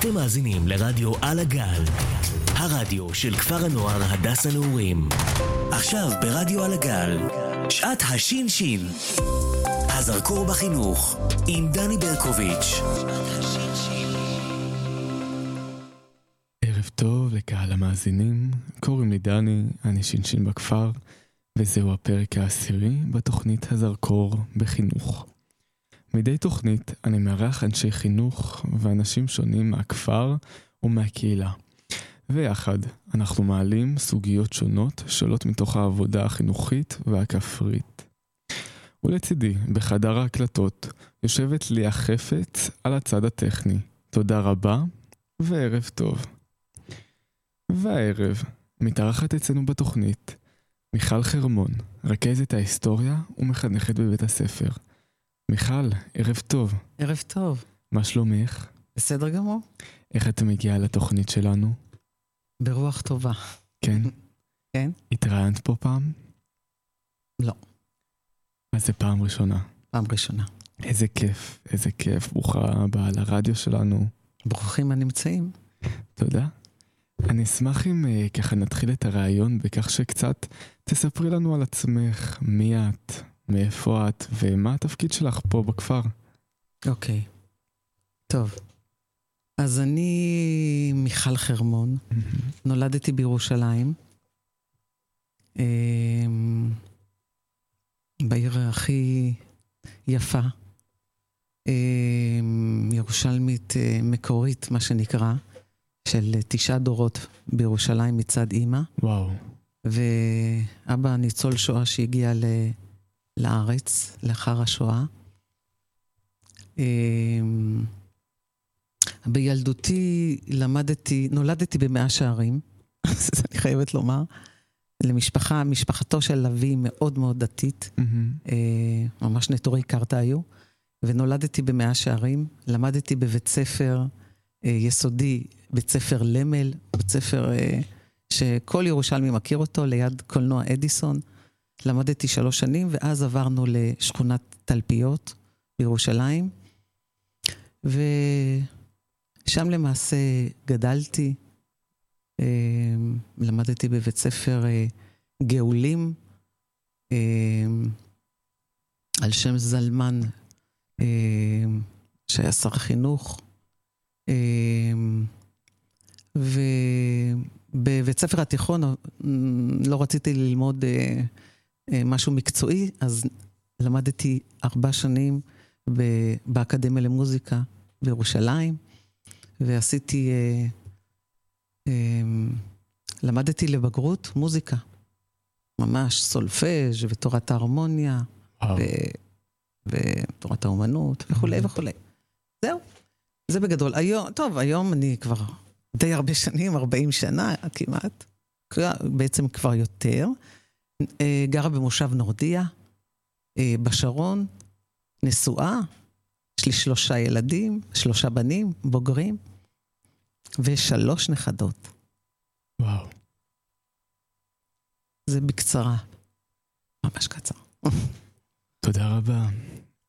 אתם מאזינים לרדיו על הגל, הרדיו של כפר הנוער הדס הנעורים. עכשיו ברדיו על הגל, שעת השין-שין. הזרקור בחינוך, עם דני ברקוביץ'. ערב טוב לקהל המאזינים, קוראים לי דני, אני שינשין בכפר, וזהו הפרק העשירי בתוכנית הזרקור בחינוך. מדי תוכנית אני מארח אנשי חינוך ואנשים שונים מהכפר ומהקהילה. ויחד אנחנו מעלים סוגיות שונות שעולות מתוך העבודה החינוכית והכפרית. ולצידי, בחדר ההקלטות, יושבת לי החפץ על הצד הטכני. תודה רבה, וערב טוב. והערב, מתארחת אצלנו בתוכנית מיכל חרמון, רכזת ההיסטוריה ומחנכת בבית הספר. מיכל, ערב טוב. ערב טוב. מה שלומך? בסדר גמור. איך את מגיעה לתוכנית שלנו? ברוח טובה. כן? כן. התראיינת פה פעם? לא. אז זה פעם ראשונה. פעם ראשונה. איזה כיף, איזה כיף. ברוכה הבאה לרדיו שלנו. ברוכים הנמצאים. תודה. אני אשמח אם uh, ככה נתחיל את הרעיון בכך שקצת תספרי לנו על עצמך, מי את, מאיפה את ומה התפקיד שלך פה בכפר. אוקיי. טוב. אז אני מיכל חרמון, נולדתי בירושלים, אמ, בעיר הכי יפה, אמ, ירושלמית אה, מקורית, מה שנקרא, של תשעה דורות בירושלים מצד אימא. וואו. ואבא ניצול שואה שהגיע ל... לארץ לאחר השואה. אמ, בילדותי למדתי, נולדתי במאה שערים, אני חייבת לומר, למשפחה, משפחתו של אבי מאוד מאוד דתית, Mm-hmm. ממש נטורי קרתא היו, ונולדתי במאה שערים, למדתי בבית ספר אה, יסודי, בית ספר למל, בית ספר אה, שכל ירושלמי מכיר אותו, ליד קולנוע אדיסון. למדתי שלוש שנים, ואז עברנו לשכונת תלפיות בירושלים, ושם למעשה גדלתי. אה, למדתי בבית ספר אה, גאולים, אה, על שם זלמן, שהיה שר החינוך. ובבית ספר התיכון לא רציתי ללמוד משהו מקצועי, אז למדתי ארבע שנים באקדמיה למוזיקה בירושלים, ועשיתי, אה, אה, למדתי לבגרות מוזיקה, ממש סולפז' ותורת ההרמוניה, ו, ותורת האומנות וכולי וכולי. זהו, זה בגדול. היום, טוב, היום אני כבר די הרבה שנים, 40 שנה כמעט, בעצם כבר יותר. אה, גרה במושב נורדיה, אה, בשרון, נשואה, יש לי שלושה ילדים, שלושה בנים, בוגרים, ושלוש נכדות. וואו. זה בקצרה, ממש קצר. תודה רבה.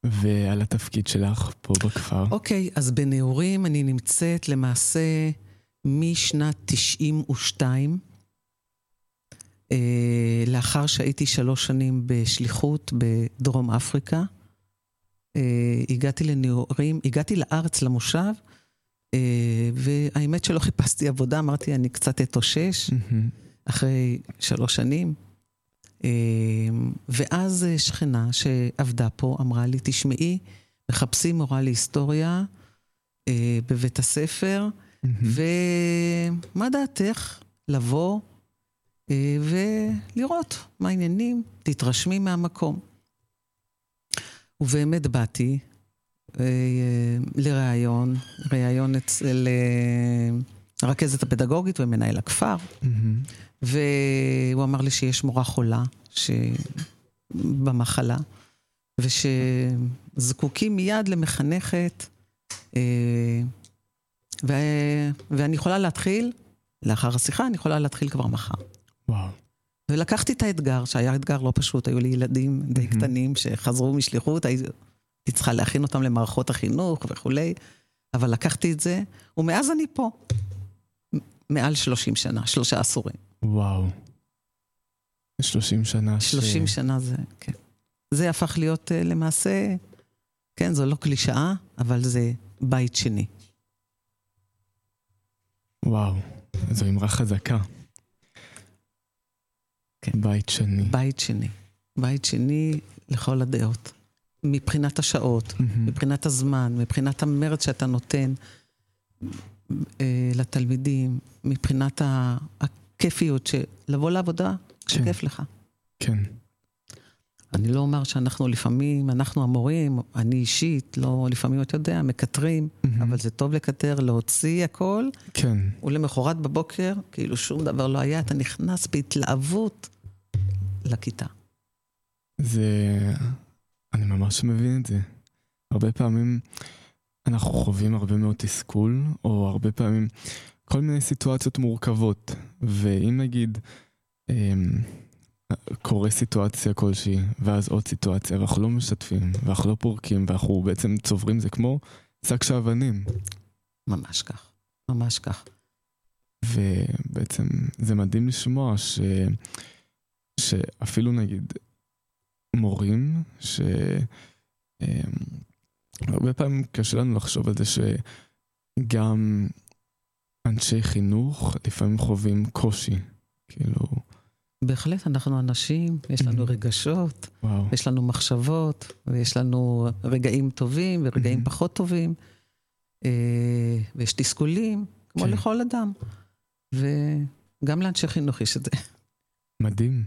ועל התפקיד שלך פה בכפר. אוקיי, אז בנעורים אני נמצאת למעשה משנת 92. אה, לאחר שהייתי שלוש שנים בשליחות בדרום אפריקה, אה, הגעתי לנעורים, הגעתי לארץ, למושב, אה, והאמת שלא חיפשתי עבודה, אמרתי, אני קצת אתאושש, אחרי שלוש שנים. ואז שכנה שעבדה פה אמרה לי, תשמעי, מחפשים מורה להיסטוריה בבית הספר, ומה דעתך לבוא ולראות מה העניינים, תתרשמי מהמקום. ובאמת באתי אה, לראיון, ראיון אצל אה, הרכזת הפדגוגית ומנהל הכפר, mm-hmm. והוא אמר לי שיש מורה חולה ש... במחלה, ושזקוקים מיד למחנכת, ו... ואני יכולה להתחיל, לאחר השיחה, אני יכולה להתחיל כבר מחר. וואו. ולקחתי את האתגר, שהיה אתגר לא פשוט, היו לי ילדים די קטנים שחזרו משליחות, הייתי צריכה להכין אותם למערכות החינוך וכולי. אבל לקחתי את זה, ומאז אני פה. מעל 30 שנה, שלושה עשורים. וואו. 30 שנה 30 ש... שנה זה, כן. זה הפך להיות uh, למעשה, כן, זו לא קלישאה, אבל זה בית שני. וואו, זו אמרה חזקה. כן. בית שני. בית שני. בית שני לכל הדעות. מבחינת השעות, mm-hmm. מבחינת הזמן, מבחינת המרץ שאתה נותן אה, לתלמידים, מבחינת הכיפיות של לבוא לעבודה כן. לך. כן. אני לא אומר שאנחנו לפעמים, אנחנו המורים, אני אישית, לא, לפעמים, אתה יודע, מקטרים, mm-hmm. אבל זה טוב לקטר, להוציא הכל. כן. ולמחרת בבוקר, כאילו שום דבר לא היה, אתה נכנס בהתלהבות לכיתה. זה... אני ממש מבין את זה. הרבה פעמים אנחנו חווים הרבה מאוד תסכול, או הרבה פעמים כל מיני סיטואציות מורכבות. ואם נגיד אמ, קורה סיטואציה כלשהי, ואז עוד סיטואציה, ואנחנו לא משתפים, ואנחנו לא פורקים, ואנחנו בעצם צוברים, זה כמו שק של אבנים. ממש כך, ממש כך. ובעצם זה מדהים לשמוע ש... שאפילו נגיד מורים, שהרבה אמ, פעמים קשה לנו לחשוב על זה שגם אנשי חינוך לפעמים חווים קושי, כאילו... בהחלט, אנחנו אנשים, יש לנו רגשות, וואו. יש לנו מחשבות, ויש לנו רגעים טובים ורגעים פחות טובים, אה, ויש תסכולים, כמו כן. לכל אדם. וגם לאנשי חינוך יש את זה. מדהים.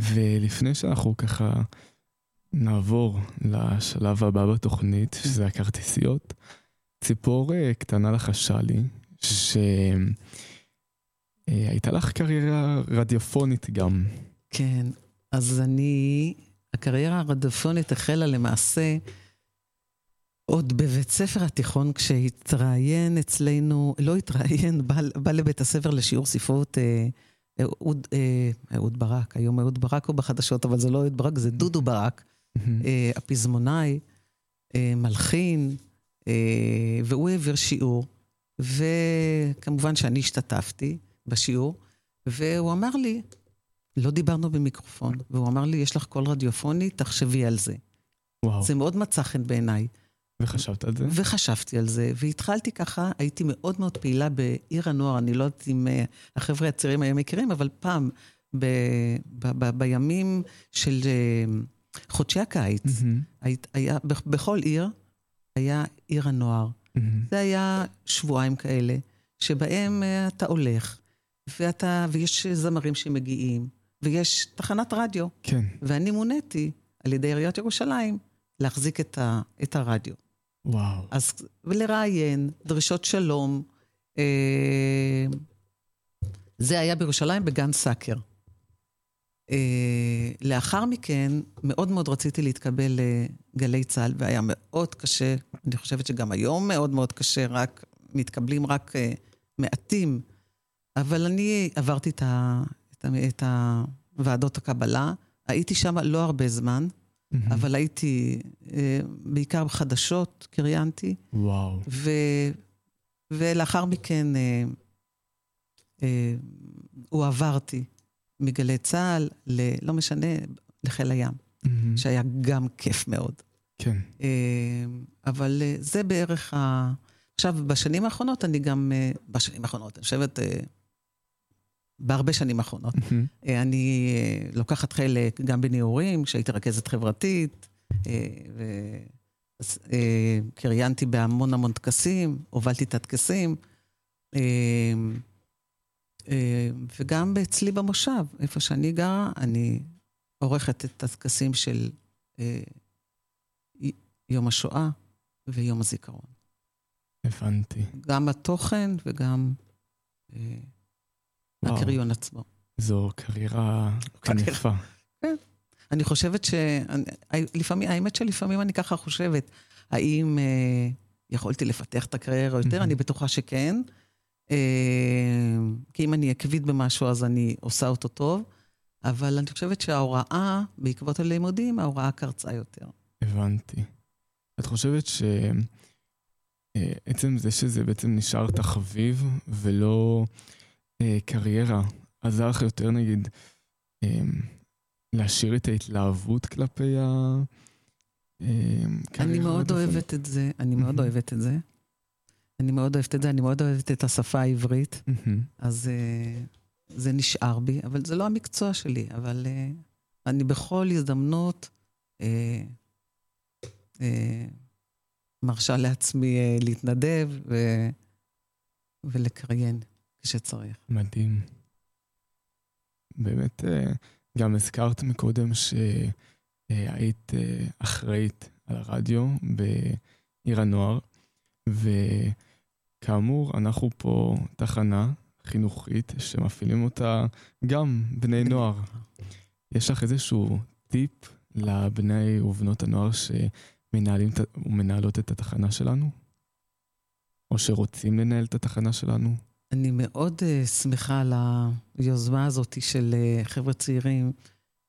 ולפני שאנחנו ככה נעבור לשלב הבא בתוכנית, שזה הכרטיסיות, ציפור אה, קטנה לחשה לי, שהייתה לך קריירה רדיופונית גם. כן, אז אני, הקריירה הרדיופונית החלה למעשה עוד בבית ספר התיכון, כשהתראיין אצלנו, לא התראיין, בא, בא לבית הספר לשיעור ספרות אה, אהוד, אה, אהוד ברק, היום אהוד ברק הוא בחדשות, אבל זה לא אהוד ברק, זה דודו ברק, אה, הפזמונאי, אה, מלחין, והוא העביר שיעור, וכמובן שאני השתתפתי בשיעור, והוא אמר לי, לא דיברנו במיקרופון, והוא אמר לי, יש לך קול רדיופוני, תחשבי על זה. וואו. זה מאוד מצא חן בעיניי. וחשבת על זה? וחשבתי על זה, והתחלתי ככה, הייתי מאוד מאוד פעילה בעיר הנוער, אני לא יודעת אם uh, החבר'ה הצעירים היום מכירים, אבל פעם, ב, ב, ב, בימים של uh, חודשי הקיץ, mm-hmm. היה, היה, בכל עיר היה עיר הנוער. Mm-hmm. זה היה שבועיים כאלה, שבהם uh, אתה הולך, ואתה, ויש זמרים שמגיעים, ויש תחנת רדיו. כן. ואני מוניתי על ידי עיריית ירושלים להחזיק את, ה, את הרדיו. וואו. אז לראיין, דרישות שלום. אה, זה היה בירושלים בגן סאקר. אה, לאחר מכן, מאוד מאוד רציתי להתקבל לגלי צה"ל, והיה מאוד קשה, אני חושבת שגם היום מאוד מאוד קשה, רק מתקבלים רק אה, מעטים. אבל אני עברתי את, ה, את, ה, את הוועדות הקבלה, הייתי שם לא הרבה זמן, Mm-hmm. אבל הייתי אה, בעיקר בחדשות, קריינתי. וואו. ו, ולאחר מכן אה, אה, הועברתי מגלי צה"ל, ל, לא משנה, לחיל הים, mm-hmm. שהיה גם כיף מאוד. כן. אה, אבל אה, זה בערך ה... עכשיו, בשנים האחרונות אני גם, אה, בשנים האחרונות, אני חושבת... בהרבה שנים האחרונות. Mm-hmm. אני אה, לוקחת חלק גם בנעורים, כשהייתי רכזת חברתית, אה, וקריינתי בהמון המון טקסים, הובלתי את הטקסים, וגם אצלי במושב, איפה שאני גרה, אני עורכת את הטקסים של יום השואה ויום הזיכרון. הבנתי. גם התוכן וגם... הקריון עצמו. זו קריירה ענפה. כן. אני חושבת ש... לפעמים, האמת שלפעמים אני ככה חושבת, האם אה, יכולתי לפתח את הקריירה יותר? אני בטוחה שכן. אה, כי אם אני עקבית במשהו, אז אני עושה אותו טוב. אבל אני חושבת שההוראה, בעקבות הלימודים, ההוראה קרצה יותר. הבנתי. את חושבת ש... אה, זה שזה בעצם נשאר תחביב ולא קריירה, עזר לך יותר נגיד אה, להשאיר את ההתלהבות כלפי ה... אה, אני מאוד אוהבת את זה, אני מאוד אוהבת את זה. אני מאוד אוהבת את זה, אני מאוד אוהבת את השפה העברית, אז אה, זה נשאר בי, אבל זה לא המקצוע שלי, אבל אה, אני בכל הזדמנות אה, אה, מרשה לעצמי אה, להתנדב ולקריין כשצריך. מדהים. באמת, אה, גם הזכרת מקודם שהיית אה, אחראית על הרדיו בעיר הנוער, וכאמור, אנחנו פה תחנה חינוכית שמפעילים אותה גם בני נוער. יש לך איזשהו טיפ לבני ובנות הנוער שמנהלים ומנהלות את התחנה שלנו? או שרוצים לנהל את התחנה שלנו? אני מאוד uh, שמחה על היוזמה הזאת של uh, חבר'ה צעירים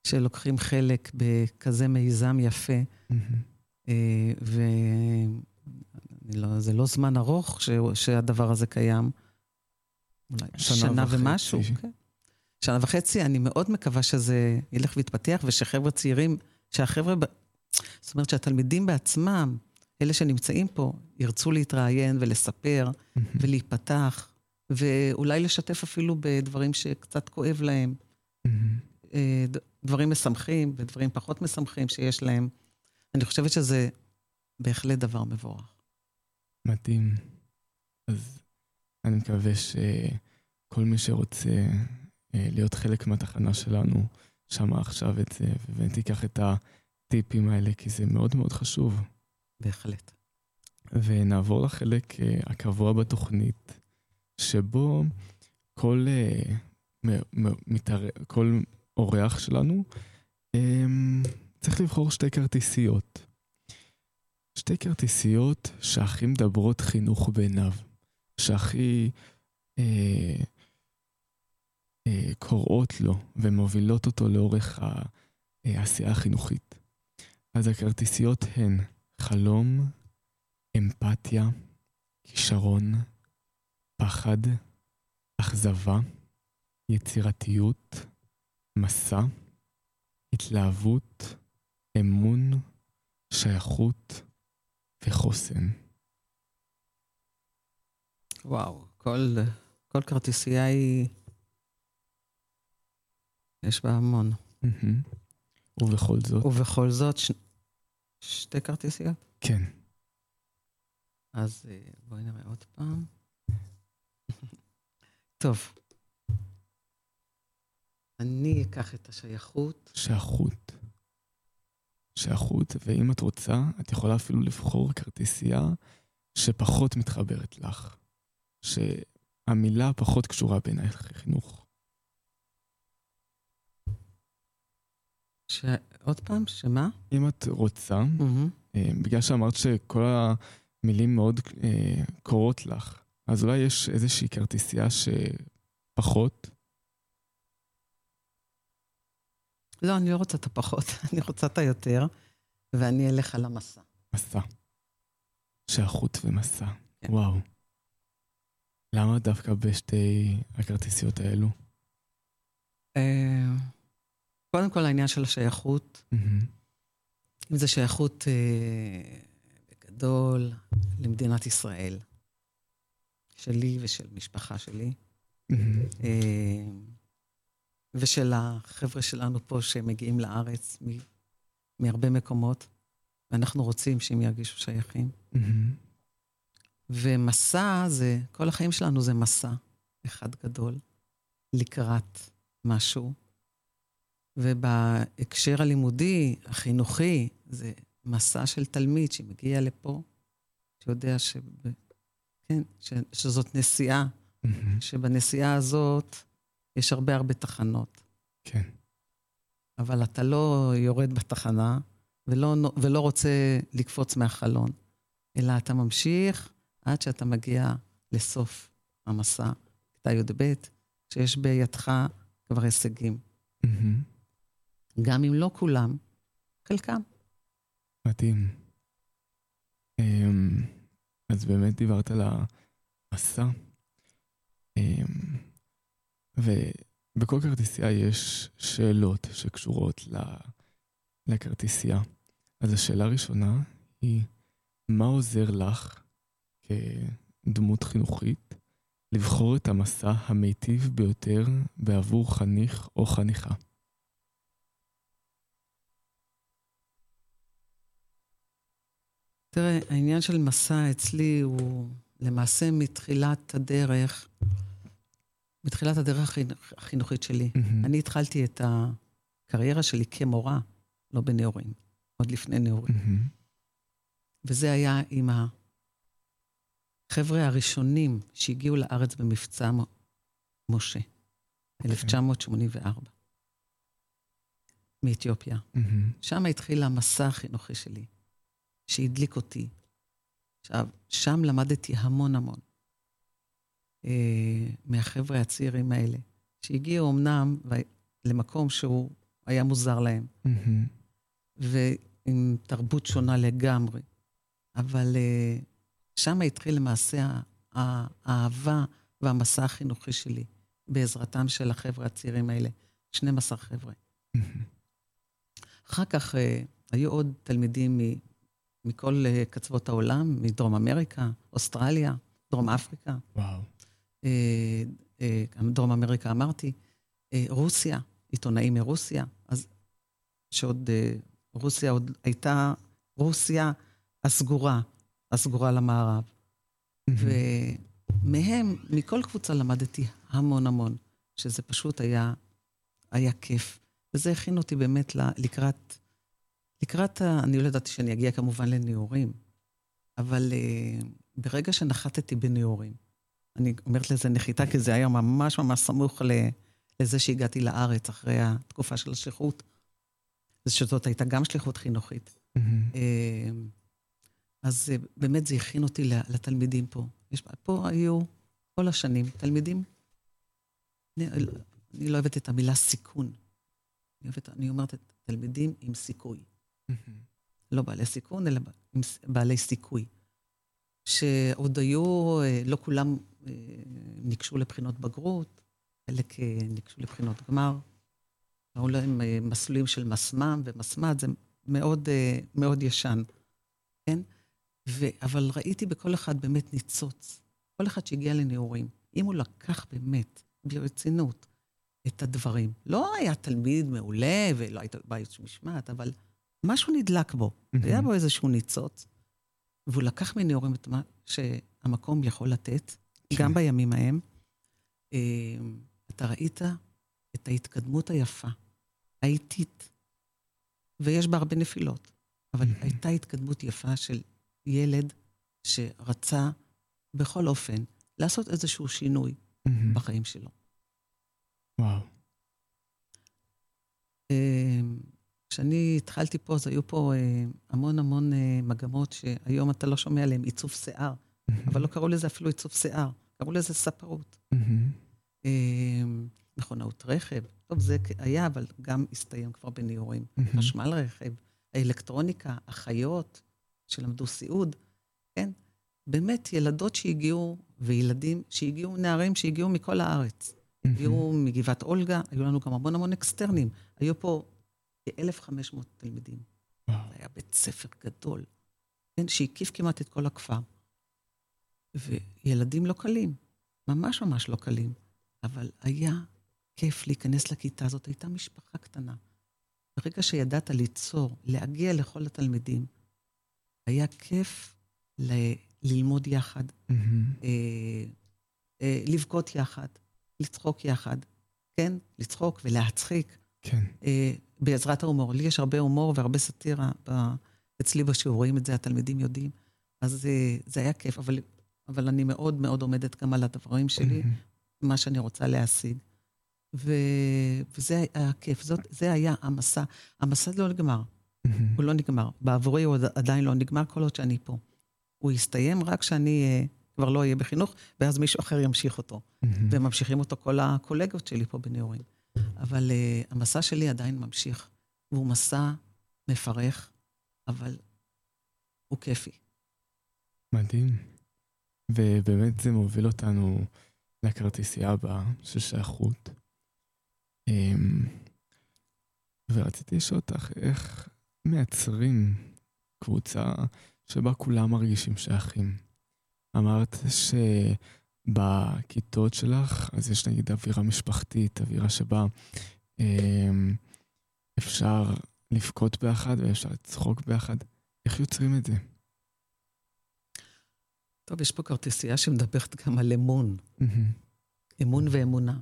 שלוקחים חלק בכזה מיזם יפה. Mm-hmm. Uh, וזה לא זמן ארוך ש... שהדבר הזה קיים. אולי שנה, שנה וחצי. ומשהו. כן. שנה וחצי, אני מאוד מקווה שזה ילך ויתפתח, ושחבר'ה צעירים, שהחבר'ה, זאת אומרת שהתלמידים בעצמם, אלה שנמצאים פה, ירצו להתראיין ולספר ולהיפתח, ואולי לשתף אפילו בדברים שקצת כואב להם. אה, דברים משמחים ודברים פחות משמחים שיש להם. אני חושבת שזה בהחלט דבר מבורך. מדהים. אז אני מקווה שכל מי שרוצה אה, להיות חלק מהתחנה שלנו, שמע עכשיו את זה, ותיקח את הטיפים האלה, כי זה מאוד מאוד חשוב. בהחלט. ונעבור לחלק אה, הקבוע בתוכנית, שבו כל, אה, כל אורח שלנו צריך לבחור שתי כרטיסיות. שתי כרטיסיות שהכי מדברות חינוך בעיניו, שהכי אה, אה, קוראות לו ומובילות אותו לאורך העשייה החינוכית. אז הכרטיסיות הן חלום, אמפתיה, כישרון, פחד, אכזבה, יצירתיות, מסע, התלהבות, אמון, שייכות וחוסן. וואו, כל, כל כרטיסייה היא... יש בה המון. ובכל זאת? ובכל זאת, ש... שתי כרטיסיות? כן. אז אה, בואי נראה עוד פעם. טוב. אני אקח את השייכות. שייכות. שייכות, ואם את רוצה, את יכולה אפילו לבחור כרטיסייה שפחות מתחברת לך. שהמילה פחות קשורה בעינייך לחינוך. ש... עוד פעם, שמה? אם את רוצה, mm-hmm. בגלל שאמרת שכל המילים מאוד אה, קורות לך, אז אולי יש איזושהי כרטיסייה שפחות? לא, אני לא רוצה את הפחות, אני רוצה את היותר, ואני אלך על המסע. מסע. שייכות ומסע. כן. וואו. למה דווקא בשתי הכרטיסיות האלו? אה, קודם כל העניין של השייכות. אם זה שייכות אה, בגדול למדינת ישראל, שלי ושל משפחה שלי, אה, ושל החבר'ה שלנו פה שמגיעים לארץ מהרבה מקומות, ואנחנו רוצים שהם ירגישו שייכים. ומסע זה, כל החיים שלנו זה מסע אחד גדול לקראת משהו. ובהקשר הלימודי, החינוכי, זה מסע של תלמיד שמגיע לפה, שיודע ש... כן, ש... שזאת נסיעה, mm-hmm. שבנסיעה הזאת יש הרבה הרבה תחנות. כן. אבל אתה לא יורד בתחנה ולא, ולא רוצה לקפוץ מהחלון, אלא אתה ממשיך עד שאתה מגיע לסוף המסע, כיתה י"ב, שיש בידך כבר הישגים. Mm-hmm. גם אם לא כולם, חלקם. מדהים. Um, אז באמת דיברת על המסע, אמ, ובכל כרטיסייה יש שאלות שקשורות לכרטיסייה. אז השאלה הראשונה היא, מה עוזר לך כדמות חינוכית לבחור את המסע המיטיב ביותר בעבור חניך או חניכה? תראה, העניין של מסע אצלי הוא למעשה מתחילת הדרך, מתחילת הדרך החינוכית שלי. Mm-hmm. אני התחלתי את הקריירה שלי כמורה, לא בנאורים, עוד לפני נאורים. Mm-hmm. וזה היה עם החבר'ה הראשונים שהגיעו לארץ במבצע משה, okay. 1984, מאתיופיה. Mm-hmm. שם התחיל המסע החינוכי שלי. שהדליק אותי. עכשיו, שם למדתי המון המון אה, מהחבר'ה הצעירים האלה, שהגיעו אמנם למקום שהוא היה מוזר להם, mm-hmm. ועם תרבות שונה לגמרי, אבל אה, שם התחיל למעשה האהבה והמסע החינוכי שלי, בעזרתם של החבר'ה הצעירים האלה, 12 חבר'ה. Mm-hmm. אחר כך אה, היו עוד תלמידים מכל אה, קצוות העולם, מדרום אמריקה, אוסטרליה, דרום אפריקה. וואו. אה, אה, דרום אמריקה אמרתי, רוסיה, עיתונאים מרוסיה, אז שעוד, רוסיה עוד הייתה רוסיה הסגורה, הסגורה למערב. ומהם, מכל קבוצה למדתי המון המון, שזה פשוט היה, היה כיף. וזה הכין אותי באמת לקראת לקראת ה... אני לא ידעתי שאני אגיע כמובן לנעורים, אבל uh, ברגע שנחתתי בנעורים, אני אומרת לזה נחיתה, כי זה היה ממש ממש סמוך לזה שהגעתי לארץ אחרי התקופה של השליחות. שזאת הייתה גם שליחות חינוכית. Mm-hmm. אז uh, באמת זה הכין אותי לתלמידים פה. יש, פה היו כל השנים תלמידים, אני, אני לא אוהבת את המילה סיכון. אני, אוהבת, אני אומרת תלמידים עם סיכוי. לא בעלי סיכון, אלא בעלי סיכוי. שעוד היו, אה, לא כולם אה, ניגשו לבחינות בגרות, חלק אה, ניגשו לבחינות גמר. היו להם מסלולים של מסמ"ם ומסמ"ד, זה מאוד, מאוד ישן, כן? ו, אבל ראיתי בכל אחד באמת ניצוץ. כל אחד שהגיע לנעורים, אם הוא לקח באמת, ברצינות, את הדברים. לא היה תלמיד מעולה ולא הייתה בעיות של משמעת, אבל משהו נדלק בו. היה בו איזשהו ניצוץ, והוא לקח מנעורים את מה שהמקום יכול לתת, כן. גם בימים ההם. אמ, אתה ראית את ההתקדמות היפה, האיטית, ויש בה הרבה נפילות, אבל. הייתה התקדמות יפה של ילד שרצה בכל אופן לעשות איזשהו שינוי. בחיים שלו. וואו. כשאני התחלתי פה, אז היו פה אה, המון המון אה, מגמות שהיום אתה לא שומע עליהן, עיצוב שיער, אבל לא קראו לזה אפילו עיצוב שיער, קראו לזה ספרות. אה, מכונאות רכב, טוב, זה היה, אבל גם הסתיים כבר בניורים. חשמל רכב, האלקטרוניקה, אחיות שלמדו סיעוד, כן? באמת, ילדות שהגיעו, וילדים שהגיעו, נערים שהגיעו מכל הארץ. הגיעו מגבעת אולגה, היו לנו גם המון המון אקסטרנים. היו פה כ-1,500 תלמידים. זה היה בית ספר גדול, כן, שהקיף כמעט את כל הכפר. וילדים לא קלים, ממש ממש לא קלים, אבל היה כיף להיכנס לכיתה הזאת, הייתה משפחה קטנה. ברגע שידעת ליצור, להגיע לכל התלמידים, היה כיף ל- ללמוד יחד, mm-hmm. אה, אה, לבכות יחד, לצחוק יחד, כן? לצחוק ולהצחיק. כן. אה, בעזרת ההומור. לי יש הרבה הומור והרבה סאטירה אצלי בשיעורים, את זה התלמידים יודעים. אז זה, אה, זה היה כיף, אבל, אבל אני מאוד מאוד עומדת גם על הדברים שלי, mm-hmm. מה שאני רוצה להשיג. ו, וזה היה כיף, זאת, זה היה המסע. המסע לא נגמר, mm-hmm. הוא לא נגמר. בעבורי הוא עדיין לא נגמר כל עוד שאני פה. הוא יסתיים רק כשאני uh, כבר לא אהיה בחינוך, ואז מישהו אחר ימשיך אותו. Mm-hmm. וממשיכים אותו כל הקולגות שלי פה בנעורים. אבל uh, המסע שלי עדיין ממשיך, והוא מסע מפרך, אבל הוא כיפי. מדהים. ובאמת זה מוביל אותנו לכרטיסייה הבאה של שייכות. אמ, ורציתי לשאול אותך, איך מייצרים קבוצה שבה כולם מרגישים שייכים? אמרת שבכיתות שלך, אז יש נגיד אווירה משפחתית, אווירה שבה אמ, אפשר לבכות ביחד ואפשר לצחוק ביחד. איך יוצרים את זה? טוב, יש פה כרטיסייה שמדברת גם על אמון. אמון ואמונה.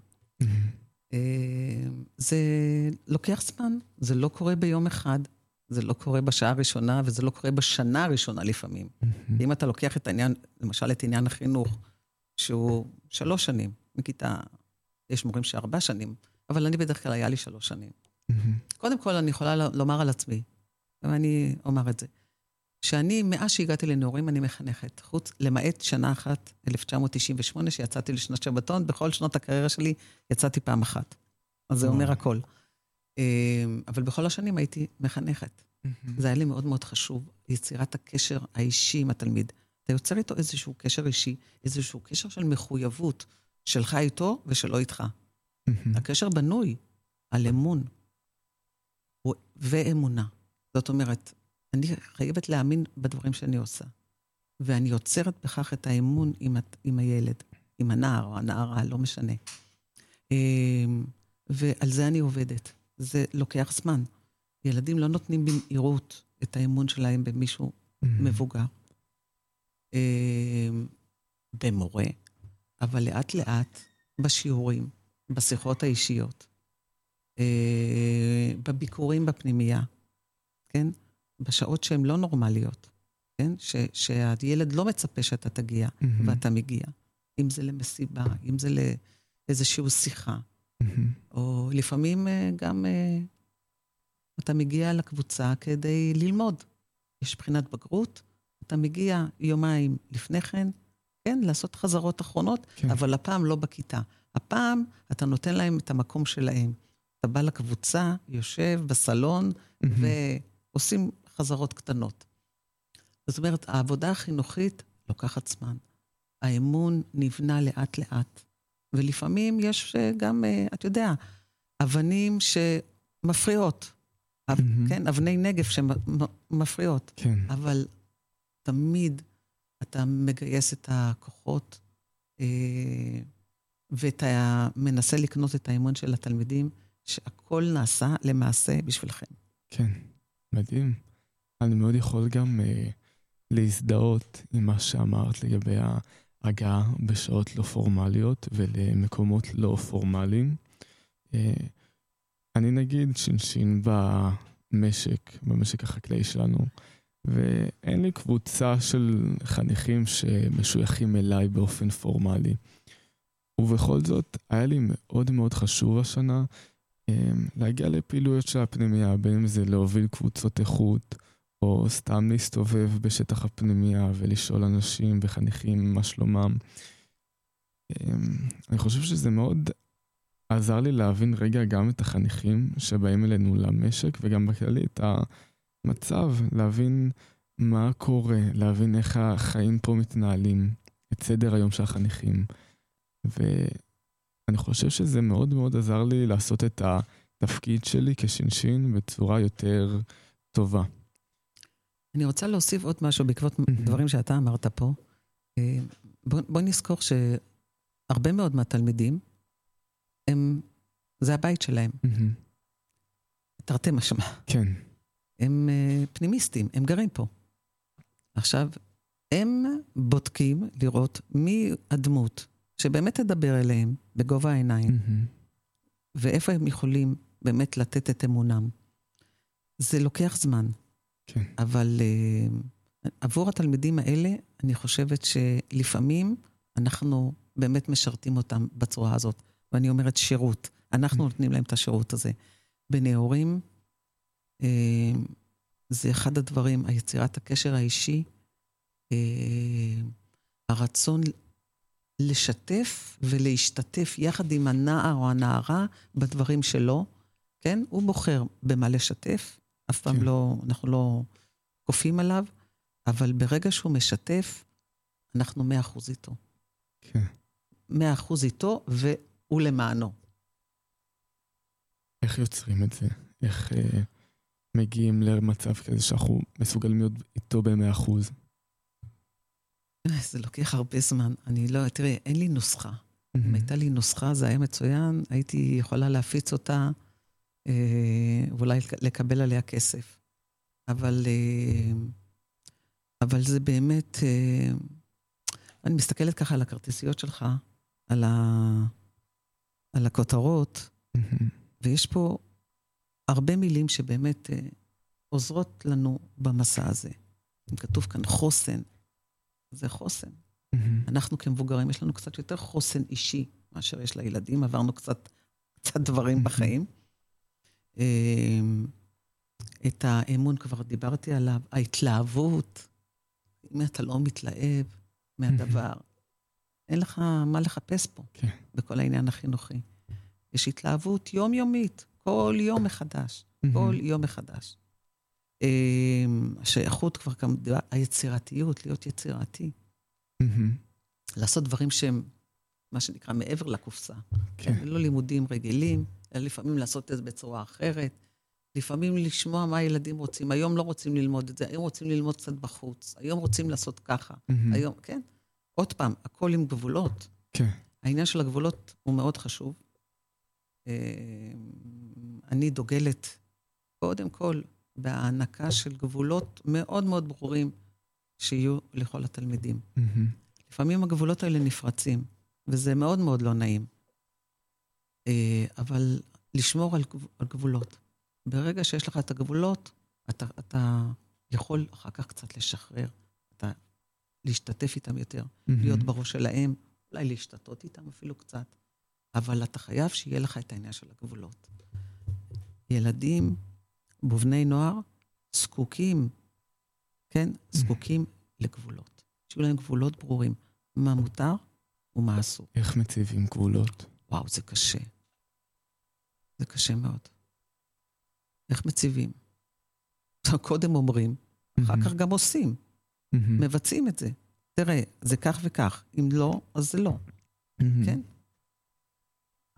אה, זה לוקח זמן, זה לא קורה ביום אחד, זה לא קורה בשעה הראשונה, וזה לא קורה בשנה הראשונה לפעמים. אם אתה לוקח את העניין, למשל את עניין החינוך, שהוא שלוש שנים, מכיתה, יש מורים שארבע שנים, אבל אני בדרך כלל היה לי שלוש שנים. קודם כל, אני יכולה לומר על עצמי, ואני אומר את זה. שאני, מאז שהגעתי לנעורים, אני מחנכת. חוץ, למעט שנה אחת, 1998, שיצאתי לשנת שבתון, בכל שנות הקריירה שלי יצאתי פעם אחת. אז זה אומר הכל. אמ, אבל בכל השנים הייתי מחנכת. זה היה לי מאוד מאוד חשוב, יצירת הקשר האישי עם התלמיד. אתה יוצר איתו איזשהו קשר אישי, איזשהו קשר של מחויבות שלך איתו ושלו איתך. הקשר בנוי על אמון ואמונה. זאת אומרת, אני חייבת להאמין בדברים שאני עושה. ואני יוצרת בכך את האמון עם, עם הילד, עם הנער או הנערה, לא משנה. אמ, ועל זה אני עובדת. זה לוקח זמן. ילדים לא נותנים במהירות את האמון שלהם במישהו. מבוגר, במורה, אבל לאט-לאט בשיעורים, בשיחות האישיות, אה, בביקורים בפנימייה, כן? בשעות שהן לא נורמליות, כן? ש, שהילד לא מצפה שאתה תגיע, mm-hmm. ואתה מגיע. אם זה למסיבה, אם זה לאיזושהי שיחה. Mm-hmm. או לפעמים אה, גם אה, אתה מגיע לקבוצה כדי ללמוד. יש בחינת בגרות, אתה מגיע יומיים לפני כן, כן, לעשות חזרות אחרונות, כן. אבל הפעם לא בכיתה. הפעם אתה נותן להם את המקום שלהם. אתה בא לקבוצה, יושב בסלון, mm-hmm. ועושים חזרות קטנות. זאת אומרת, העבודה החינוכית לוקחת זמן. האמון נבנה לאט-לאט. ולפעמים יש אה, גם, אה, אתה יודע, אבנים שמפריעות. Mm-hmm. כן, אבני נגף שמפריעות. כן. אבל תמיד אתה מגייס את הכוחות אה, ואתה מנסה לקנות את האמון של התלמידים, שהכל נעשה למעשה בשבילכם. כן, מדהים. אני מאוד יכול גם אה, להזדהות עם מה שאמרת לגבי ההגעה בשעות לא פורמליות ולמקומות לא פורמליים. אה, אני נגיד שינשין במשק, במשק החקלאי שלנו, ואין לי קבוצה של חניכים שמשויכים אליי באופן פורמלי. ובכל זאת, היה לי מאוד מאוד חשוב השנה אה, להגיע לפעילויות של הפנימייה, בין אם זה להוביל קבוצות איכות, או סתם להסתובב בשטח הפנימייה ולשאול אנשים וחניכים מה שלומם. אמ, אני חושב שזה מאוד עזר לי להבין רגע גם את החניכים שבאים אלינו למשק וגם בכללי את המצב, להבין מה קורה, להבין איך החיים פה מתנהלים, את סדר היום של החניכים. ואני חושב שזה מאוד מאוד עזר לי לעשות את התפקיד שלי כשינשין בצורה יותר טובה. אני רוצה להוסיף עוד משהו בעקבות דברים שאתה אמרת פה. אה, בוא, בוא נזכור שהרבה מאוד מהתלמידים, הם, זה הבית שלהם. תרתי משמע. כן. הם uh, פנימיסטים, הם גרים פה. עכשיו, הם בודקים לראות מי הדמות שבאמת תדבר אליהם בגובה העיניים, ואיפה הם יכולים באמת לתת את אמונם. זה לוקח זמן. כן. אבל uh, עבור התלמידים האלה, אני חושבת שלפעמים אנחנו באמת משרתים אותם בצורה הזאת. ואני אומרת שירות. אנחנו mm. נותנים להם את השירות הזה. בנאורים, זה אחד הדברים, היצירת הקשר האישי, uh, הרצון לשתף ולהשתתף יחד עם הנער או הנערה בדברים שלו, כן? הוא בוחר במה לשתף, אף פעם כן. לא, אנחנו לא כופים עליו, אבל ברגע שהוא משתף, אנחנו מאה אחוז איתו. כן. מאה אחוז איתו, והוא למענו. איך יוצרים את זה? איך אה, מגיעים למצב כזה שאנחנו מסוגלים להיות איתו במאה אחוז? זה לוקח הרבה זמן. אני לא, תראה, אין לי נוסחה. אם הייתה לי נוסחה, זה היה מצוין, הייתי יכולה להפיץ אותה, אה, ואולי לקבל עליה כסף. אבל, אה, אבל זה באמת, אה, אני מסתכלת ככה על הכרטיסיות שלך, על, ה, על הכותרות, ויש פה הרבה מילים שבאמת עוזרות לנו במסע הזה. אם כתוב כאן חוסן, זה חוסן. Mm-hmm. אנחנו כמבוגרים, יש לנו קצת יותר חוסן אישי מאשר יש לילדים, עברנו קצת, קצת דברים mm-hmm. בחיים. אמ, את האמון כבר דיברתי עליו, ההתלהבות, אם אתה לא מתלהב מהדבר, mm-hmm. אין לך מה לחפש פה, okay. כן. בכל העניין החינוכי. יש התלהבות יומיומית, כל יום מחדש. כל יום מחדש. אמ, השייכות כבר, היצירתיות, להיות יצירתי. לעשות דברים שהם, מה שנקרא, מעבר לקופסה. כן. לא לימודים רגילים, אלא לפעמים לעשות את זה בצורה אחרת. לפעמים לשמוע מה הילדים רוצים. היום לא רוצים ללמוד את זה, היום רוצים ללמוד קצת בחוץ. היום רוצים לעשות ככה. היום, כן. עוד פעם, הכל עם גבולות. כן. העניין של הגבולות הוא מאוד חשוב. אה, אני דוגלת, קודם כל, בהענקה של גבולות מאוד מאוד ברורים שיהיו לכל התלמידים. Mm-hmm. לפעמים הגבולות האלה נפרצים, וזה מאוד מאוד לא נעים. אה, אבל לשמור על, על גבולות. ברגע שיש לך את הגבולות, אתה, אתה יכול אחר כך קצת לשחרר, אתה להשתתף איתם יותר, mm-hmm. להיות בראש שלהם, אולי להשתתות איתם אפילו קצת, אבל אתה חייב שיהיה לך את העניין של הגבולות. ילדים ובני נוער זקוקים כן? זקוקים לגבולות. שיהיו להם גבולות ברורים. מה מותר ומה אסור. איך מציבים גבולות? וואו, זה קשה. זה קשה מאוד. איך מציבים? קודם אומרים, אחר כך גם עושים. מבצעים את זה. תראה, זה כך וכך. אם לא, אז זה לא. כן?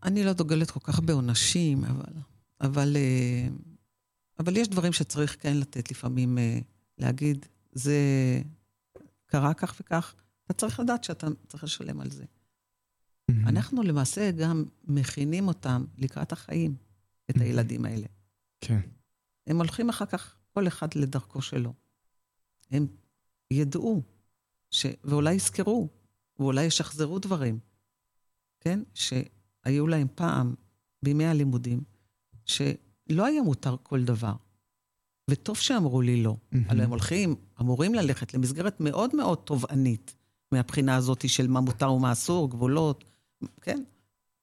אני לא דוגלת כל כך בעונשים, אבל, אבל, אה, אבל יש דברים שצריך כן לתת לפעמים אה, להגיד, זה קרה כך וכך, אתה צריך לדעת שאתה צריך לשלם על זה. Mm-hmm. אנחנו למעשה גם מכינים אותם לקראת החיים, את mm-hmm. הילדים האלה. כן. הם הולכים אחר כך, כל אחד לדרכו שלו. הם ידעו, ש... ואולי יזכרו, ואולי ישחזרו דברים, כן? שהיו להם פעם, בימי הלימודים, שלא היה מותר כל דבר. וטוב שאמרו לי לא. Mm-hmm. הלוא הם הולכים, אמורים ללכת למסגרת מאוד מאוד תובענית, מהבחינה הזאת של מה מותר ומה אסור, גבולות, כן?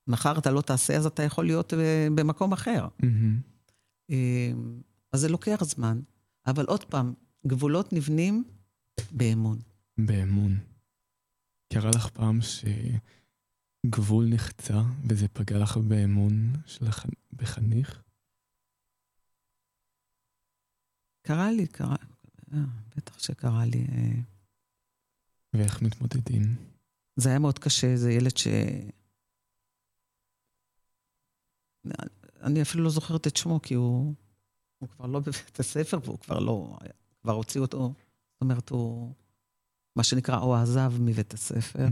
מחר אתה לא תעשה, אז אתה יכול להיות אה, במקום אחר. Mm-hmm. אז זה לוקח זמן, אבל עוד פעם, גבולות נבנים באמון. באמון. קרה לך פעם שגבול נחצה וזה פגע לך באמון שלך בחניך? קרה לי, קרה, אה, בטח שקרה לי. אה. ואיך מתמודדים? זה היה מאוד קשה, זה ילד ש... אני אפילו לא זוכרת את שמו, כי הוא, הוא כבר לא בבית הספר, והוא כבר לא... כבר הוציאו אותו, זאת אומרת, הוא, מה שנקרא, או עזב מבית הספר,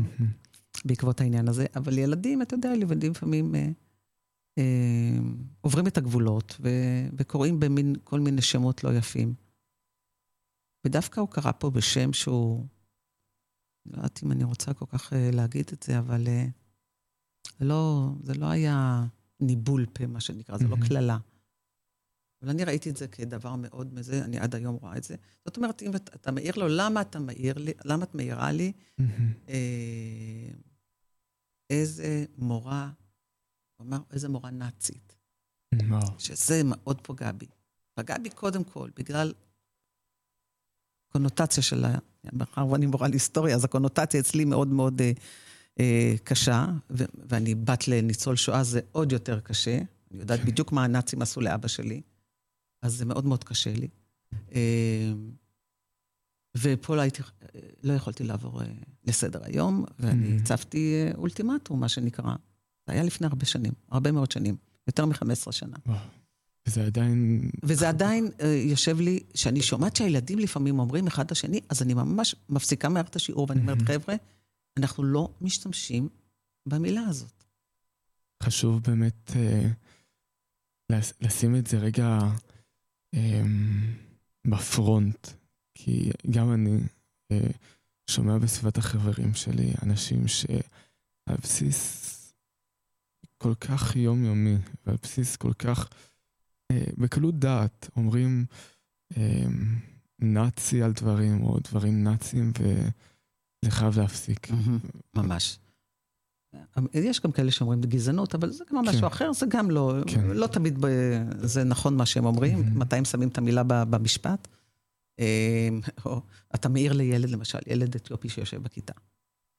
בעקבות העניין הזה. אבל ילדים, אתה יודע, ילדים לפעמים... אה, אה, עוברים את הגבולות ו, וקוראים במין כל מיני שמות לא יפים. ודווקא הוא קרא פה בשם שהוא, לא יודעת אם אני רוצה כל כך אה, להגיד את זה, אבל אה, לא, זה לא היה ניבול פה, מה שנקרא, זה לא קללה. אבל אני ראיתי את זה כדבר מאוד מזה, אני עד היום רואה את זה. זאת אומרת, אם אתה, אתה מעיר לו, למה אתה מעיר לי, למה את מעירה לי? אה, איזה מורה הוא אמר, איזה מורה נאצית. שזה מאוד פוגע בי. פגע בי קודם כל, בגלל קונוטציה של ה... מאחר ואני מורה להיסטוריה, אז הקונוטציה אצלי מאוד מאוד אה, אה, קשה, ו- ואני בת לניצול שואה, זה עוד יותר קשה. אני יודעת כן. בדיוק מה הנאצים עשו לאבא שלי, אז זה מאוד מאוד קשה לי. אה, ופה לא הייתי, לא יכולתי לעבור, אה, לסדר היום, ואני Mhm. הצבתי אה, אולטימטום, מה שנקרא. זה היה לפני הרבה שנים, הרבה מאוד שנים, יותר מ-15 שנה. וואו. וזה עדיין... וזה עדיין אה, יושב לי, שאני שומעת שהילדים לפעמים אומרים אחד לשני, אז אני ממש מפסיקה מערכת השיעור, ואני אומרת, Mhm. חבר'ה, אנחנו לא משתמשים במילה הזאת. חשוב באמת לש, לשים את זה רגע אה, בפרונט, כי גם אני אה, שומע בסביבת החברים שלי אנשים שעל בסיס כל כך יומיומי ועל בסיס כל כך אה, בקלות דעת אומרים אה, נאצי על דברים או דברים נאציים וזה חייב להפסיק. ממש. יש גם כאלה שאומרים גזענות, אבל זה משהו כן. אחר, זה גם לא, כן. לא תמיד ב- זה נכון מה שהם אומרים. מתי הם שמים את המילה במשפט. אה, או אתה מעיר לילד, למשל, ילד אתיופי שיושב בכיתה.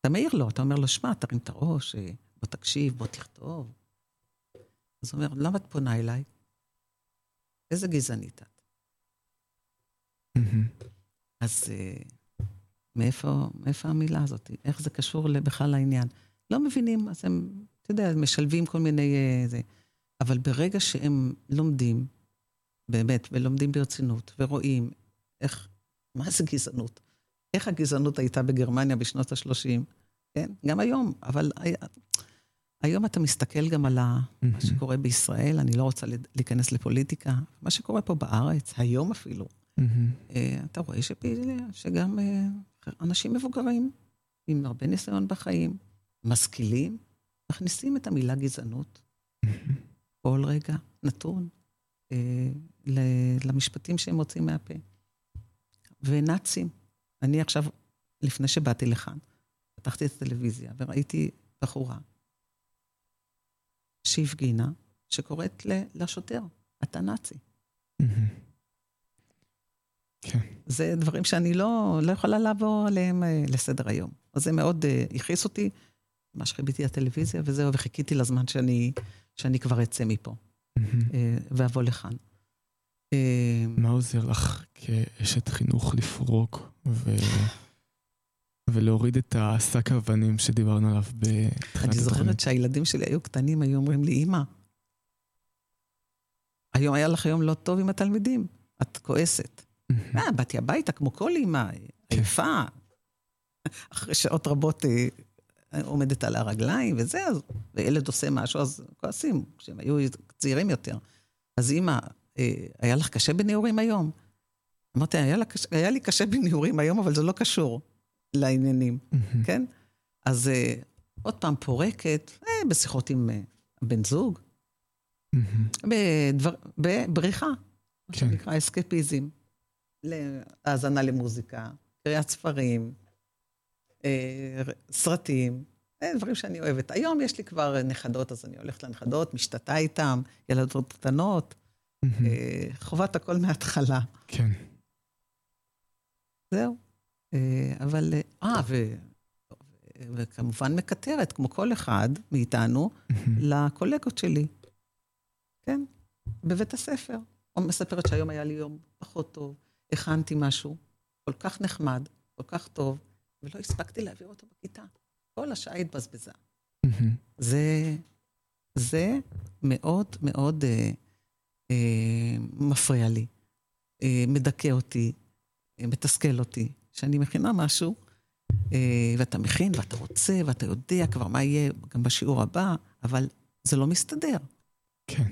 אתה מעיר לו, אתה אומר לו, שמע, תרים את הראש, אה, בוא תקשיב, בוא תכתוב. אז הוא אומר, למה את פונה אליי? איזה גזענית את? מהמם. אז אה, מאיפה, מאיפה המילה הזאת? איך זה קשור בכלל לעניין? לא מבינים, אז הם, אתה יודע, משלבים כל מיני... אה, זה. אבל ברגע שהם לומדים, באמת, ולומדים ברצינות, ורואים איך, מה זה גזענות? איך הגזענות הייתה בגרמניה בשנות ה-30, כן? גם היום, אבל היום אתה מסתכל גם על ה, מה שקורה בישראל, אני לא רוצה להיכנס לפוליטיקה, מה שקורה פה בארץ, היום אפילו. אה, אתה רואה שפעיל, שגם אה, אנשים מבוגרים, עם הרבה ניסיון בחיים, משכילים, מכניסים את המילה גזענות כל רגע נתון אה, למשפטים שהם מוצאים מהפה. ונאצים. אני עכשיו, לפני שבאתי לכאן, פתחתי את הטלוויזיה וראיתי בחורה שהפגינה, שקוראת לשוטר, אתה נאצי. מהמם. כן. זה דברים שאני לא, לא יכולה לעבור עליהם אה, לסדר היום. אז זה מאוד אה, הכעיס אותי, ממש חיביתי לטלוויזיה וזהו, וחיכיתי לזמן שאני, שאני כבר אצא מפה מהמם. אה, ואבוא לכאן. אה, מה עוזר לך כאשת חינוך לפרוק ו... ולהוריד את השק האבנים שדיברנו עליו בתחילת אני התוכנית? זוכרת שהילדים שלי היו קטנים, היו אומרים לי, אמא, היום היה לך יום לא טוב עם התלמידים, את כועסת. מהמם. אה, באתי הביתה כמו כל אימא, עייפה. אחרי שעות רבות אה, עומדת על הרגליים וזה, אז, וילד עושה משהו, אז כועסים, כשהם היו צעירים יותר. אז אימא, אה, היה לך קשה בנעורים היום? אמרתי, היה, לה, היה לי קשה בנעורים היום, אבל זה לא קשור לעניינים. כן? אז אה, עוד פעם פורקת, אה, בשיחות עם אה, בן זוג. בדבר, בבריחה, מה כן. שנקרא אסקפיזם, האזנה למוזיקה, קריאת ספרים, אה, סרטים, אה, דברים שאני אוהבת. היום יש לי כבר נכדות, אז אני הולכת לנכדות, משתתה איתן, ילדות קטנות. אה, חובת הכל מההתחלה. כן. זהו. אה, אבל, אה, אה, ו... וכמובן מקטרת, כמו כל אחד מאיתנו. לקולגות שלי, כן? בבית הספר. או מספרת שהיום היה לי יום פחות טוב, הכנתי משהו כל כך נחמד, כל כך טוב, ולא הספקתי להעביר אותו בכיתה. כל השעה התבזבזה. זה, זה מאוד מאוד אה, אה, מפריע לי, אה, מדכא אותי, אה, מתסכל אותי. שאני מכינה משהו, אה, ואתה מכין, ואתה רוצה, ואתה יודע כבר מה יהיה גם בשיעור הבא, אבל זה לא מסתדר. כן.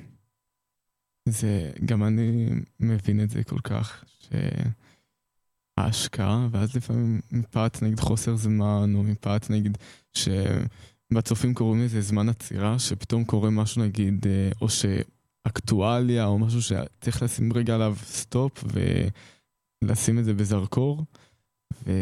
זה, גם אני מבין את זה כל כך, שההשקעה, ואז לפעמים מפאת נגיד חוסר זמן, או מפאת נגיד שבצופים קוראים לזה זמן עצירה, שפתאום קורה משהו נגיד, אה, או שאקטואליה, או משהו שצריך לשים רגע עליו סטופ, ולשים את זה בזרקור. ו...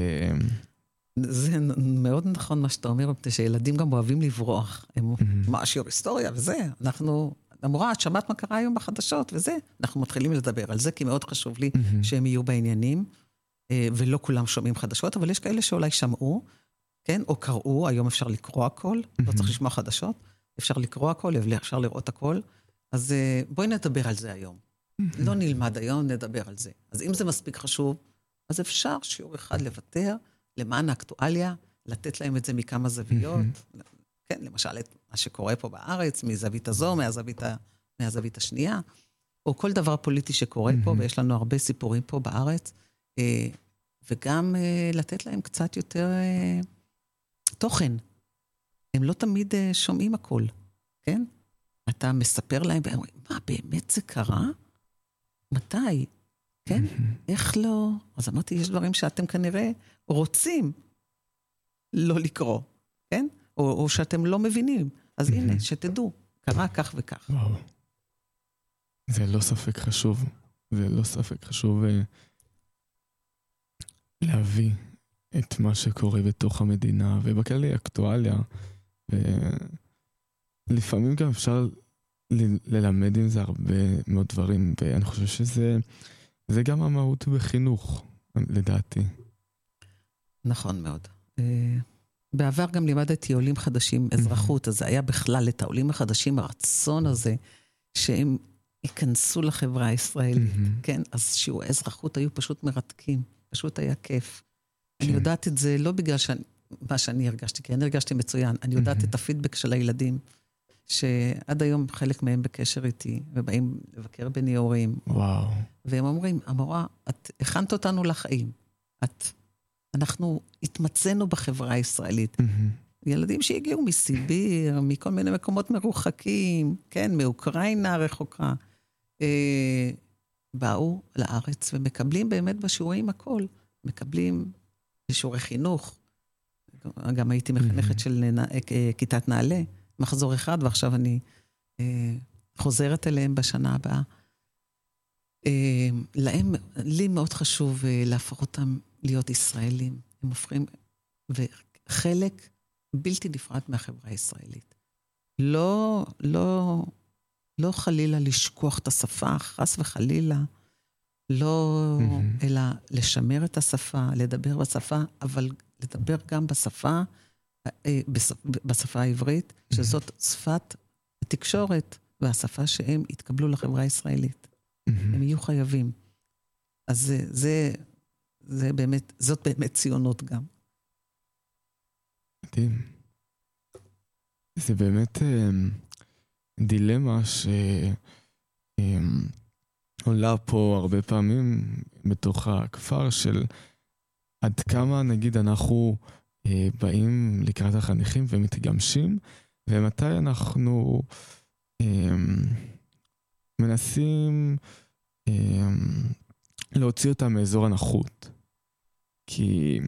זה מאוד נכון מה שאתה אומר, מפני שילדים גם אוהבים לברוח. הם, מה, שיעור היסטוריה וזה, אנחנו, המורה, את שמעת מה קרה היום בחדשות? וזה, אנחנו מתחילים לדבר על זה, כי מאוד חשוב לי מהמם. שהם יהיו בעניינים, אה, ולא כולם שומעים חדשות, אבל יש כאלה שאולי שמעו, כן, או קראו, היום אפשר לקרוא הכל, לא צריך לשמוע חדשות, אפשר לקרוא הכל, אפשר לראות הכל, אז אה, בואי נדבר על זה היום. לא נלמד היום, נדבר על זה. אז אם זה מספיק חשוב, אז אפשר שיעור אחד לוותר למען האקטואליה, לתת להם את זה מכמה זוויות. כן, למשל, את מה שקורה פה בארץ, מזווית הזו, מהזווית, ה, מהזווית השנייה, או כל דבר פוליטי שקורה פה, ויש לנו הרבה סיפורים פה בארץ, אה, וגם אה, לתת להם קצת יותר תוכן. הם לא תמיד שומעים הכול, כן? אתה מספר להם, מה, באמת זה קרה? מתי? כן? איך לא? אז אמרתי, יש דברים שאתם כנראה רוצים לא לקרוא, כן? או, או שאתם לא מבינים. אז הנה, שתדעו, קרה כך וכך. וואו. זה לא ספק חשוב. זה לא ספק חשוב אה, להביא את מה שקורה בתוך המדינה, ובכללי אקטואליה. ולפעמים גם אפשר ללמד עם זה הרבה מאוד דברים, ואני חושב שזה זה גם המהות בחינוך, לדעתי. נכון מאוד. אה, בעבר גם לימדתי עולים חדשים אזרחות, אז זה היה בכלל את העולים החדשים, הרצון הזה שהם ייכנסו לחברה הישראלית, כן? אז שיעורי אזרחות היו פשוט מרתקים, פשוט היה כיף. אני כן. יודעת את זה לא בגלל שאני, מה שאני הרגשתי, כי אני הרגשתי מצוין, אני יודעת את הפידבק של הילדים. שעד היום חלק מהם בקשר איתי, ובאים לבקר בניורים. וואו. והם אומרים, המורה, את הכנת אותנו לחיים. את, אנחנו התמצאנו בחברה הישראלית. Mm-hmm. ילדים שהגיעו מסיביר, מכל מיני מקומות מרוחקים, כן, מאוקראינה הרחוקה, אה, באו לארץ ומקבלים באמת בשיעורים הכל. מקבלים בשיעורי חינוך. גם הייתי מחנכת mm-hmm. של נ... אה, כיתת נעל"ה. מחזור אחד, ועכשיו אני אה, חוזרת אליהם בשנה הבאה. אה, להם, לי מאוד חשוב אה, להפוך אותם להיות ישראלים. הם הופכים, וחלק בלתי נפרד מהחברה הישראלית. לא, לא, לא חלילה לשכוח את השפה, חס וחלילה, לא, mm-hmm. אלא לשמר את השפה, לדבר בשפה, אבל לדבר גם בשפה בשפה העברית, שזאת שפת התקשורת והשפה שהם יתקבלו לחברה הישראלית. הם יהיו חייבים. אז זה, זה, זה באמת, זאת באמת ציונות גם. מדהים. זה באמת אה, דילמה שעולה אה, פה הרבה פעמים בתוך הכפר של עד כמה נגיד אנחנו אה, באים לקראת החניכים ומתגמשים, ומתי אנחנו אה, מנסים אה, להוציא אותם מאזור הנוחות. כי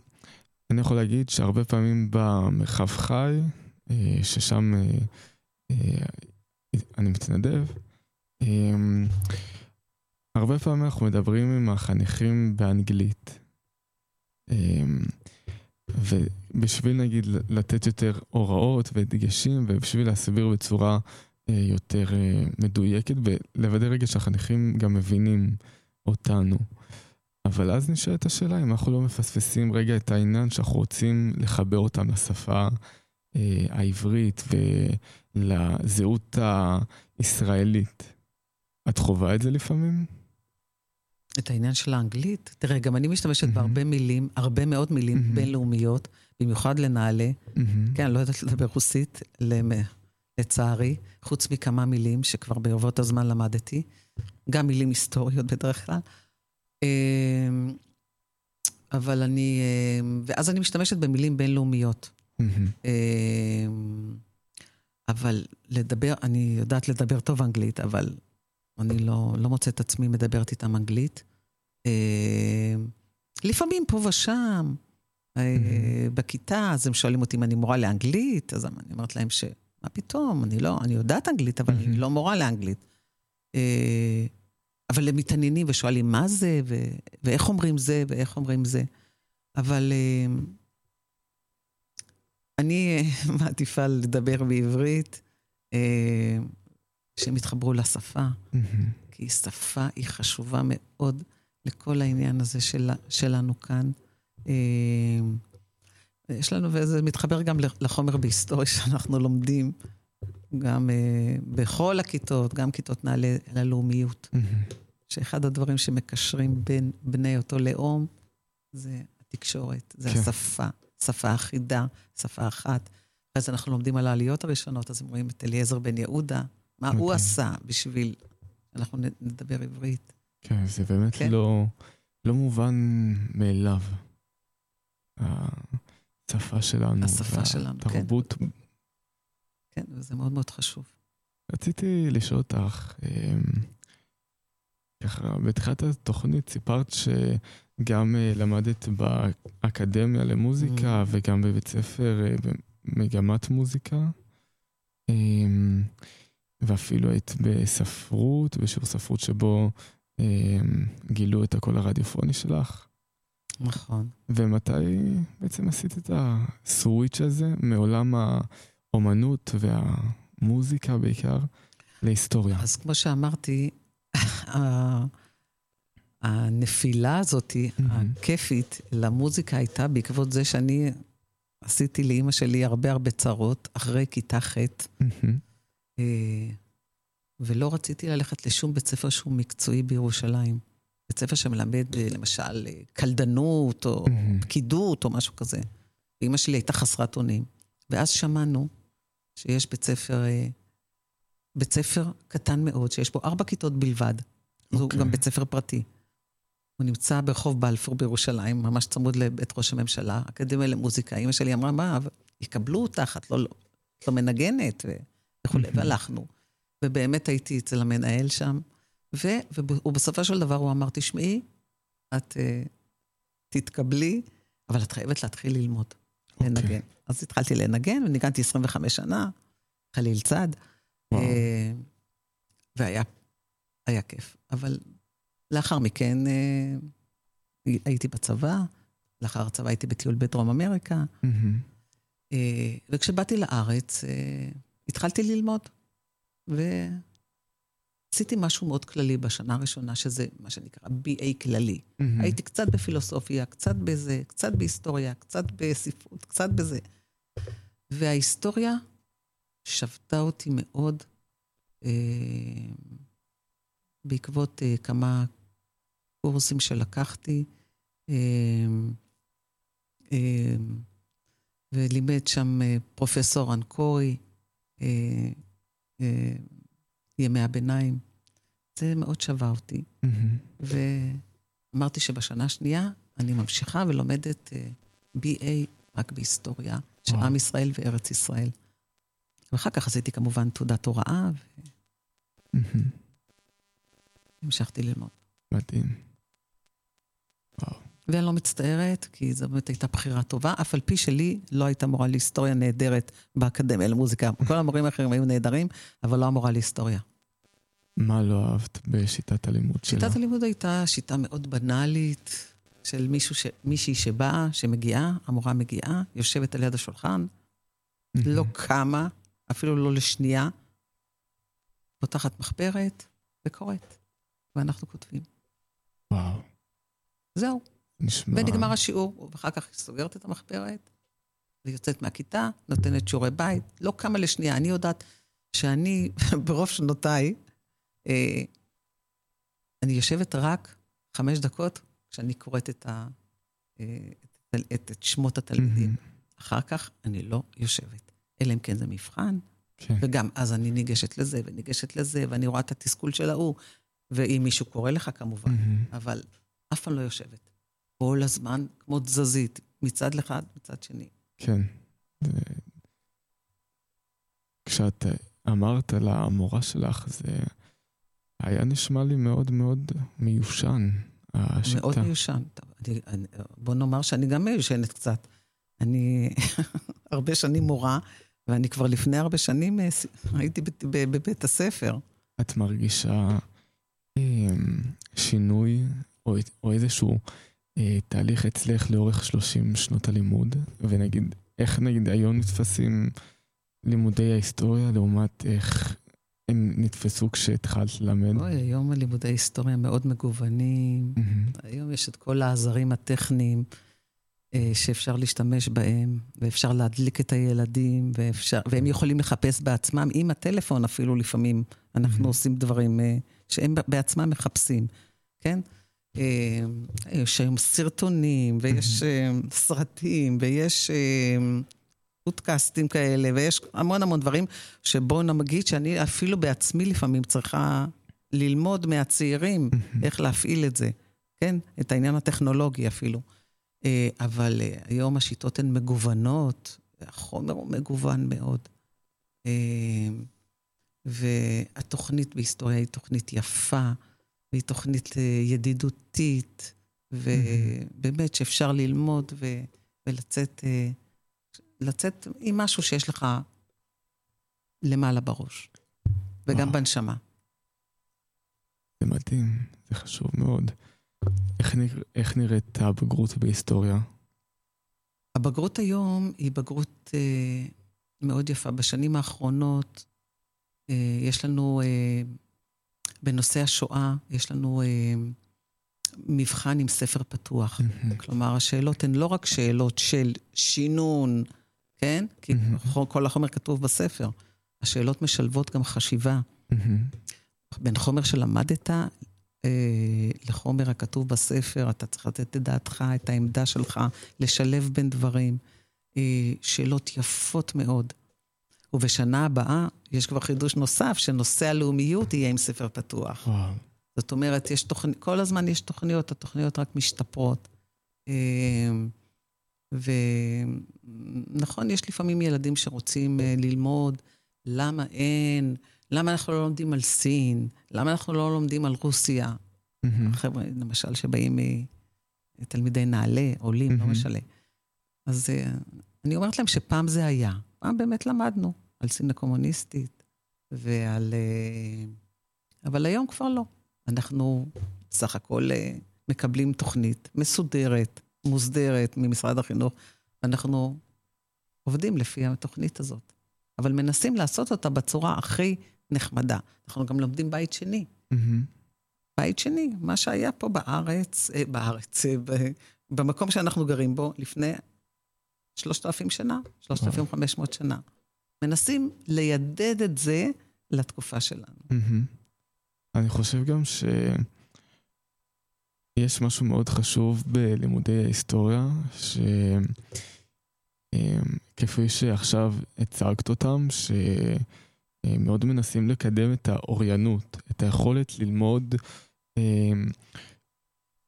אני יכול להגיד שהרבה פעמים במרחב חי, אה, ששם אה, אה, אני מתנדב, אה, הרבה פעמים אנחנו מדברים עם החניכים באנגלית. ובשביל נגיד לתת יותר הוראות ודגשים, ובשביל להסביר בצורה אה, יותר אה, מדויקת, ולוודא רגע שהחניכים גם מבינים אותנו. אבל אז נשאלת השאלה אם אנחנו לא מפספסים רגע את העניין שאנחנו רוצים לחבר אותם לשפה אה, העברית ולזהות הישראלית. את חווה את זה לפעמים? את העניין של האנגלית. תראה, גם אני משתמשת mm-hmm. בהרבה מילים, הרבה מאוד מילים mm-hmm. בינלאומיות, במיוחד לנעלה. Mm-hmm. כן, אני לא יודעת לדבר רוסית, לצערי, חוץ מכמה מילים שכבר ברבות הזמן למדתי, גם מילים היסטוריות בדרך כלל. אמ, אבל אני, אמ, ואז אני משתמשת במילים בינלאומיות. Mm-hmm. אבל לדבר, אני יודעת לדבר טוב אנגלית, אבל אני לא, לא מוצאת עצמי מדברת איתם אנגלית. אה, לפעמים פה ושם, אה, בכיתה, אז הם שואלים אותי אם אני מורה לאנגלית, אז אני אומרת להם ש... מה פתאום, אני לא, אני יודעת אנגלית, אבל אני לא מורה לאנגלית. אה, אבל הם מתעניינים ושואלים מה זה, ו- ואיך אומרים זה, ואיך אומרים זה. אבל אני מעדיפה לדבר בעברית. שהם יתחברו לשפה, mm-hmm. כי שפה היא חשובה מאוד לכל העניין הזה של, שלנו כאן. אה, יש לנו, וזה מתחבר גם לחומר בהיסטוריה שאנחנו לומדים, גם uh, בכל הכיתות, גם כיתות נעלה ללאומיות, mm-hmm. שאחד הדברים שמקשרים בין בני אותו לאום זה התקשורת, זה כן. השפה. שפה אחידה, שפה אחת. אז אנחנו לומדים על העליות הראשונות, אז הם רואים את אליעזר בן יהודה, מה הוא אוקיי. עשה בשביל שאנחנו נ- נדבר עברית. כן, זה באמת כן. לא, לא מובן מאליו. השפה שלנו. השפה שלנו, כן. והתרבות. כן, וזה מאוד מאוד חשוב. רציתי לשאול אותך, אמ, ככה, בתחילת התוכנית סיפרת שגם אה, למדת באקדמיה למוזיקה Mm. וגם בבית ספר אה, במגמת מוזיקה. ואפילו היית בספרות, בשיעור ספרות שבו אמ, גילו את הקול הרדיופוני שלך. נכון. ומתי בעצם עשית את הסוויץ' הזה מעולם האומנות והמוזיקה בעיקר להיסטוריה? אז כמו שאמרתי, הנפילה הזאת, מהמם. הכיפית, למוזיקה הייתה בעקבות זה שאני עשיתי לאימא שלי הרבה הרבה צרות אחרי כיתה ח', מהמם. אה, ולא רציתי ללכת לשום בית ספר שהוא מקצועי בירושלים. בית ספר שמלמד, אה, למשל, אה, קלדנות, או. פקידות, או משהו כזה. ואימא שלי הייתה חסרת אונים. ואז שמענו שיש בית ספר, בית ספר קטן מאוד, שיש בו ארבע כיתות בלבד. זהו אוקיי. גם בית ספר פרטי. הוא נמצא ברחוב בלפור בירושלים, ממש צמוד לבית ראש הממשלה, אקדמיה למוזיקה. אימא שלי אמרה, מה, יקבלו אותך, את לא, לא, את לא מנגנת, ו- וכולי. והלכנו. ובאמת הייתי אצל המנהל שם, ו, וב- ובסופו של דבר הוא אמר, תשמעי, את uh, תתקבלי, אבל את חייבת להתחיל ללמוד, אוקיי. לנגן. אז התחלתי לנגן, וניגנתי 25 שנה, חליל צד. וואו. אה, והיה היה כיף. אבל לאחר מכן אה, הייתי בצבא, לאחר הצבא הייתי בטיול בדרום אמריקה, מהמם. אה, וכשבאתי לארץ אה, התחלתי ללמוד. ועשיתי משהו מאוד כללי בשנה הראשונה, שזה מה שנקרא BA כללי. מהמם. הייתי קצת בפילוסופיה, קצת בזה, קצת בהיסטוריה, קצת בספרות, קצת בזה. וההיסטוריה שבתה אותי מאוד אה, בעקבות אה, כמה קורסים שלקחתי, אה, אה, ולימד שם אה, פרופסור אנקורי, אה, אה, ימי הביניים. זה מאוד שווה אותי. מהמם. ואמרתי שבשנה השנייה אני ממשיכה ולומדת אה, BA רק בהיסטוריה של. עם ישראל וארץ ישראל. ואחר כך עשיתי כמובן תעודת הוראה. והמשכתי ללמוד. מדהים. וואו. ואני לא מצטערת, כי זו באמת הייתה בחירה טובה, אף על פי שלי לא הייתה מורה להיסטוריה נהדרת באקדמיה למוזיקה. כל המורים האחרים היו נהדרים, אבל לא המורה להיסטוריה. מה לא אהבת בשיטת הלימוד שלה? שיטת הלימוד הייתה שיטה מאוד בנאלית, של מישהו ש... מישהי שבאה, שמגיעה, המורה מגיעה, יושבת על יד השולחן. לא קמה, אפילו לא לשנייה, פותחת מחברת וקוראת, ואנחנו כותבים. וואו. זהו, נשמע... ונגמר השיעור, ואחר כך היא סוגרת את המחברת, ויוצאת מהכיתה, נותנת שיעורי בית, לא קמה לשנייה. אני יודעת שאני, ברוב שנותיי, אה, אני יושבת רק חמש דקות כשאני קוראת את, ה, אה, את, את, את שמות התלמידים. מהמם. אחר כך אני לא יושבת. אלא אם כן זה מבחן, כן. וגם אז אני ניגשת לזה וניגשת לזה, ואני רואה את התסכול של ההוא, ואם מישהו קורא לך כמובן, מהמם. אבל אף פעם לא יושבת. כל הזמן כמו תזזית, מצד אחד, מצד שני. כן. כשאת אמרת למורה שלך, זה היה נשמע לי מאוד מאוד מיושן, השיטה. מאוד מיושן. טוב, אני, אני, בוא נאמר שאני גם מיושנת קצת. אני הרבה שנים מורה, ואני כבר לפני הרבה שנים אה, הייתי בבית הספר. את מרגישה אה, שינוי או, או איזשהו אה, תהליך אצלך לאורך 30 שנות הלימוד, ונגיד, איך נגיד היום נתפסים לימודי ההיסטוריה לעומת איך הם נתפסו כשהתחלת ללמד? אוי, היום הלימודי היסטוריה מאוד מגוונים. מהמם. היום יש את כל העזרים הטכניים אה, שאפשר להשתמש בהם, ואפשר להדליק את הילדים, ואפשר, והם יכולים לחפש בעצמם, עם הטלפון אפילו לפעמים, אנחנו Mhm. עושים דברים אה, שהם בעצמם מחפשים, כן? יש היום סרטונים, ויש סרטים, ויש פודקאסטים כאלה, ויש המון המון דברים שבואו נגיד שאני אפילו בעצמי לפעמים צריכה ללמוד מהצעירים איך להפעיל את זה, כן? את העניין הטכנולוגי אפילו. אה, אבל אה, היום השיטות הן מגוונות, החומר הוא מגוון מאוד. אה, והתוכנית בהיסטוריה היא תוכנית יפה, והיא תוכנית ידידותית, ובאמת שאפשר ללמוד ו- ולצאת לצאת עם משהו שיש לך למעלה בראש, וגם וואו. בנשמה. זה מדהים, זה חשוב מאוד. איך, נרא, איך נראית הבגרות בהיסטוריה? הבגרות היום היא בגרות אה, מאוד יפה. בשנים האחרונות אה, יש לנו, אה, בנושא השואה, יש לנו אה, מבחן עם ספר פתוח. כלומר, השאלות הן לא רק שאלות של שינון, כן? כי כל החומר כתוב בספר. השאלות משלבות גם חשיבה. בין חומר שלמדת אה, לחומר הכתוב בספר, אתה צריך לתת את דעתך, את העמדה שלך, לשלב בין דברים. אה, שאלות יפות מאוד. ובשנה הבאה יש כבר חידוש נוסף, שנושא הלאומיות יהיה עם ספר פתוח. וואו. זאת אומרת, יש תוכנ... כל הזמן יש תוכניות, התוכניות רק משתפרות. אה, ונכון, יש לפעמים ילדים שרוצים ללמוד למה אין, למה אנחנו לא לומדים על סין, למה אנחנו לא לומדים על רוסיה. חבר'ה, למשל, שבאים תלמידי נעל"ה, עולים, לא משנה. אז אני אומרת להם שפעם זה היה. פעם באמת למדנו על סין הקומוניסטית ועל... אבל היום כבר לא. אנחנו סך הכל מקבלים תוכנית מסודרת, מוסדרת ממשרד החינוך, ואנחנו עובדים לפי התוכנית הזאת. אבל מנסים לעשות אותה בצורה הכי נחמדה. אנחנו גם לומדים בית שני. Mm-hmm. בית שני, מה שהיה פה בארץ, אה, בארץ, אה, במקום שאנחנו גרים בו לפני 3,000 שנה, 3,500 שנה. מנסים לידד את זה לתקופה שלנו. Mm-hmm. אני חושב גם ש... יש משהו מאוד חשוב בלימודי ההיסטוריה, שכפי שעכשיו הצגת אותם, שמאוד מנסים לקדם את האוריינות, את היכולת ללמוד,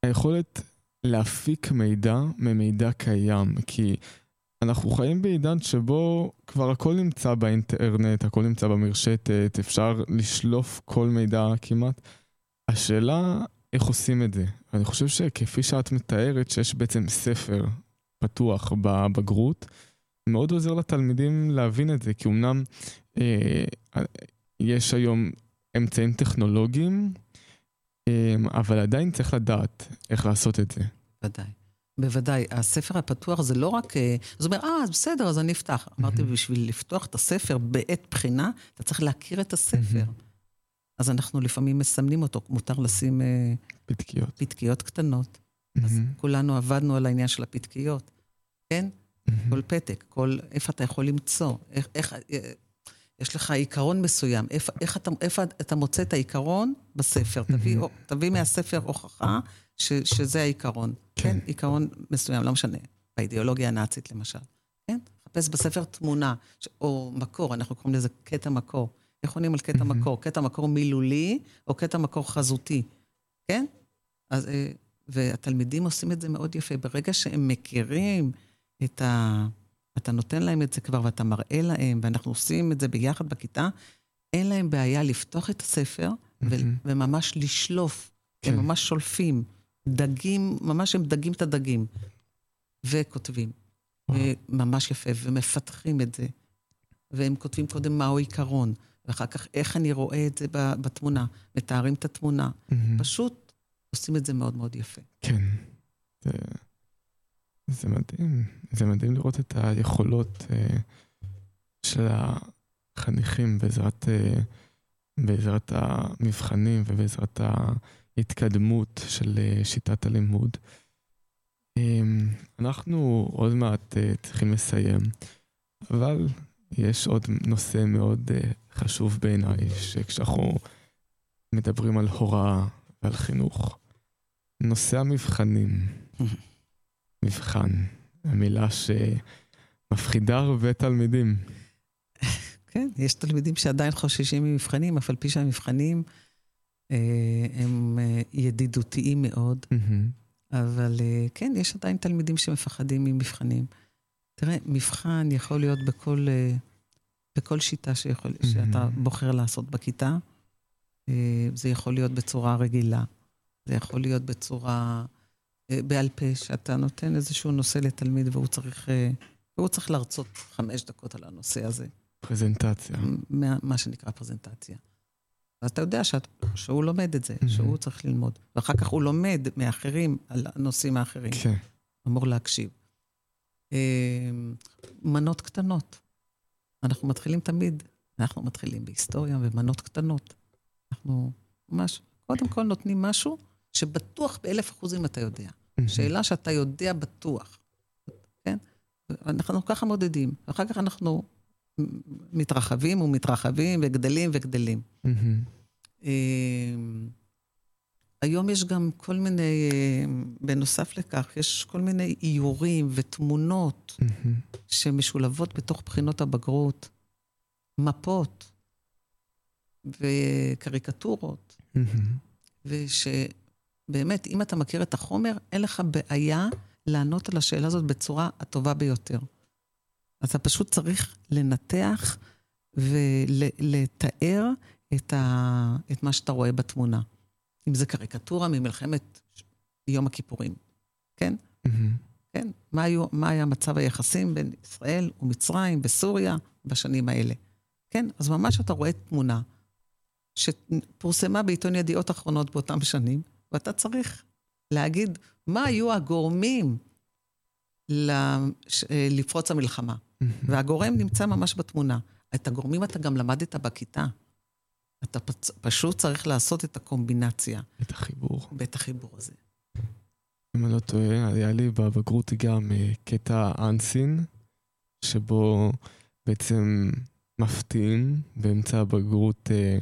היכולת להפיק מידע ממידע קיים, כי אנחנו חיים בעידן שבו כבר הכל נמצא באינטרנט, הכל נמצא במרשתת, אפשר לשלוף כל מידע כמעט. השאלה איך עושים את זה. אני חושב שכפי שאת מתארת, שיש בעצם ספר פתוח בבגרות, מאוד עוזר לתלמידים להבין את זה, כי אמנם אה, יש היום אמצעים טכנולוגיים, אה, אבל עדיין צריך לדעת איך לעשות את זה. ודאי. בוודאי. הספר הפתוח זה לא רק... אה, זאת אומרת, אה, אז בסדר, אז אני אפתח. אמרתי, בשביל לפתוח את הספר בעת בחינה, אתה צריך להכיר את הספר. אז אנחנו לפעמים מסמנים אותו, מותר לשים... אה, פתקיות. פתקיות קטנות. אז כולנו עבדנו על העניין של הפתקיות, כן? כל פתק, כל... איפה אתה יכול למצוא, איך... איך אה, יש לך עיקרון מסוים, איפה, איך אתה, איפה אתה מוצא את העיקרון בספר. תביא, תביא מהספר הוכחה ש, שזה העיקרון. כן. כן, עיקרון מסוים, לא משנה. באידיאולוגיה הנאצית למשל. כן? חפש בספר תמונה, או מקור, אנחנו קוראים לזה קטע מקור. איך עונים על קטע מקור? קטע מקור מילולי או קטע מקור חזותי, כן? אז, אה, והתלמידים עושים את זה מאוד יפה. ברגע שהם מכירים את ה... אתה נותן להם את זה כבר ואתה מראה להם, ואנחנו עושים את זה ביחד בכיתה, אין להם בעיה לפתוח את הספר ו- וממש לשלוף. כן. הם ממש שולפים. דגים, ממש הם דגים את הדגים. וכותבים. ממש יפה, ומפתחים את זה. והם כותבים קודם מהו עיקרון. ואחר כך איך אני רואה את זה בתמונה, מתארים את התמונה. Mm-hmm. פשוט עושים את זה מאוד מאוד יפה. כן. זה, זה מדהים. זה מדהים לראות את היכולות uh, של החניכים בעזרת, uh, בעזרת המבחנים ובעזרת ההתקדמות של uh, שיטת הלימוד. Um, אנחנו עוד מעט uh, צריכים לסיים, אבל יש עוד נושא מאוד uh, חשוב בעיניי, שכשאנחנו מדברים על הוראה ועל חינוך, נושא המבחנים. מבחן, המילה שמפחידה הרבה תלמידים. כן, יש תלמידים שעדיין חוששים ממבחנים, אף על פי שהמבחנים אה, הם אה, ידידותיים מאוד. אבל אה, כן, יש עדיין תלמידים שמפחדים ממבחנים. תראה, מבחן יכול להיות בכל, אה, בכל שיטה שיכול, שאתה בוחר לעשות בכיתה. אה, זה יכול להיות בצורה רגילה, זה יכול להיות בצורה בעל פה, שאתה נותן איזשהו נושא לתלמיד והוא צריך, והוא צריך להרצות חמש דקות על הנושא הזה. פרזנטציה. מה, מה שנקרא פרזנטציה. אז אתה יודע שאת, שהוא לומד את זה, mm-hmm. שהוא צריך ללמוד. ואחר כך הוא לומד מאחרים על הנושאים האחרים. כן. אמור להקשיב. אה, מנות קטנות. אנחנו מתחילים תמיד, אנחנו מתחילים בהיסטוריה ומנות קטנות. אנחנו ממש, קודם כל נותנים משהו שבטוח באלף אחוזים אתה יודע. Mm-hmm. שאלה שאתה יודע בטוח, כן? אנחנו ככה מודדים. ואחר כך אנחנו מתרחבים ומתרחבים וגדלים וגדלים. Mm-hmm. היום יש גם כל מיני, אה, בנוסף לכך, יש כל מיני איורים ותמונות mm-hmm. שמשולבות בתוך בחינות הבגרות, מפות וקריקטורות, mm-hmm. ושבאמת, אם אתה מכיר את החומר, אין לך בעיה לענות על השאלה הזאת בצורה הטובה ביותר. אתה פשוט צריך לנתח ולתאר את, ה... את מה שאתה רואה בתמונה. אם זה קריקטורה ממלחמת יום הכיפורים, כן? Mm-hmm. כן? מה, היו, מה היה מצב היחסים בין ישראל ומצרים בסוריה בשנים האלה? כן? אז ממש אתה רואה תמונה שפורסמה בעיתון ידיעות אחרונות באותם שנים, ואתה צריך להגיד מה היו הגורמים לפרוץ המלחמה. והגורם נמצא ממש בתמונה. את הגורמים אתה גם למדת בכיתה. אתה פצ... פשוט צריך לעשות את הקומבינציה. את החיבור. ואת החיבור הזה. אם אני לא טועה, היה לי בבגרות גם אה, קטע אנסין, שבו בעצם מפתיעים באמצע הבגרות אה,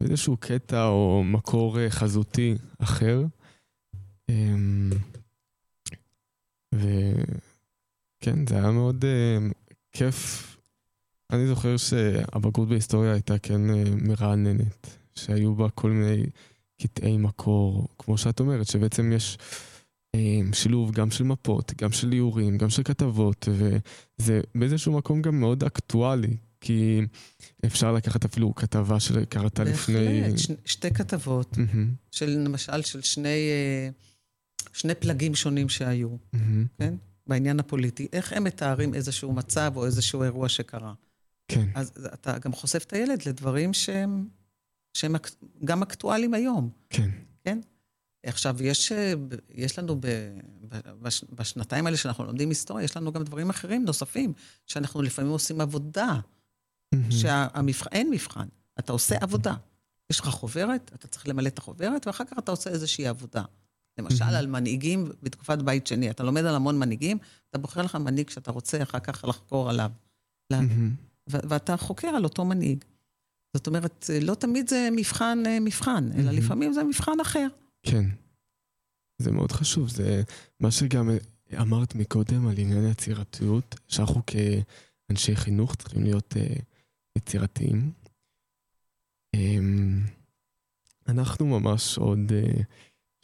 איזשהו קטע או מקור אה, חזותי אחר. אמ, וכן, זה היה מאוד כיף אני זוכר שהבגרות בהיסטוריה הייתה כן אה, מרעננת, שהיו בה כל מיני קטעי מקור, כמו שאת אומרת, שבעצם יש אה, שילוב גם של מפות, גם של איורים, גם של כתבות, וזה באיזשהו מקום גם מאוד אקטואלי, כי אפשר לקחת אפילו כתבה שקראת לפני... בהחלט, ש... שתי כתבות, mm-hmm. של למשל של שני, אה, שני פלגים שונים שהיו, mm-hmm. כן? בעניין הפוליטי, איך הם מתארים איזשהו מצב או איזשהו אירוע שקרה. כן. אז אתה גם חושף את הילד לדברים שהם, שהם גם אקטואליים היום. כן. כן? עכשיו, יש, יש לנו ב, בש, בשנתיים האלה שאנחנו לומדים היסטוריה, יש לנו גם דברים אחרים נוספים, שאנחנו לפעמים עושים עבודה, mm-hmm. שאין מבחן, אתה עושה עבודה. יש לך חוברת, אתה צריך למלא את החוברת, ואחר כך אתה עושה איזושהי עבודה. למשל. על מנהיגים בתקופת בית שני. אתה לומד על המון מנהיגים, אתה בוחר לך מנהיג שאתה רוצה אחר כך לחקור עליו. ואתה חוקר על אותו מנהיג. זאת אומרת, לא תמיד זה מבחן אה, מבחן, אלא. לפעמים זה מבחן אחר. כן. זה מאוד חשוב, זה מה שגם אמרת מקודם על עניין היצירתיות, שאנחנו כאנשי חינוך צריכים להיות uh, יצירתיים. Um, אנחנו ממש עוד uh,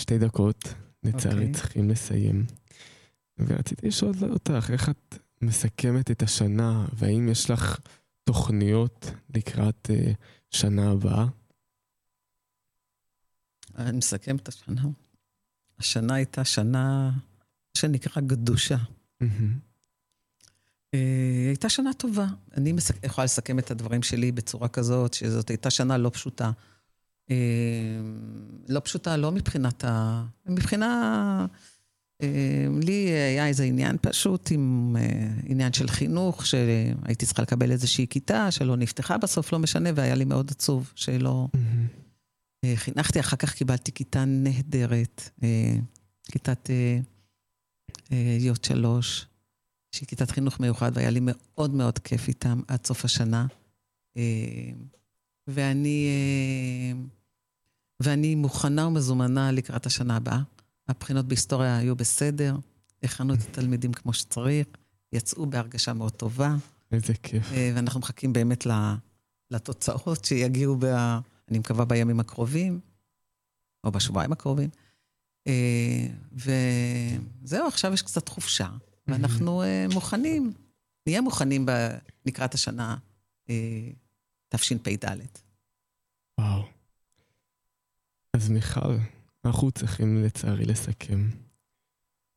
שתי דקות, לצערי, okay. צריכים לסיים. ורציתי לשאול אותך, איך את מסכמת את השנה, והאם יש לך תוכניות לקראת uh, שנה הבאה? אני מסכם את השנה. השנה הייתה שנה שנקרא גדושה. Mm-hmm. Uh, הייתה שנה טובה. אני מסק... יכולה לסכם את הדברים שלי בצורה כזאת, שזאת הייתה שנה לא פשוטה. Uh, לא פשוטה לא מבחינת ה... מבחינה... אה, לי היה איזה עניין פשוט עם אה, עניין של חינוך, שהייתי צריכה לקבל איזושהי כיתה שלא נפתחה בסוף, לא משנה, והיה לי מאוד עצוב שלא... חינכתי, אחר כך קיבלתי כיתה נהדרת, כיתת יות שלוש, שהיא כיתת חינוך מיוחד, והיה לי מאוד מאוד כיף איתם עד סוף השנה. ואני, ואני מוכנה ומזומנה לקראת השנה הבאה. הבחינות בהיסטוריה היו בסדר, הכנו את התלמידים כמו שצריך, יצאו בהרגשה מאוד טובה. איזה כיף. אה, ואנחנו מחכים באמת לתוצאות שיגיעו, ב, אני מקווה, בימים הקרובים, או בשבועיים הקרובים. אה, וזהו, עכשיו יש קצת חופשה, ואנחנו אה, מוכנים, נהיה מוכנים לקראת השנה תשפ"ד. וואו. אז מיכל, אנחנו צריכים לצערי לסכם.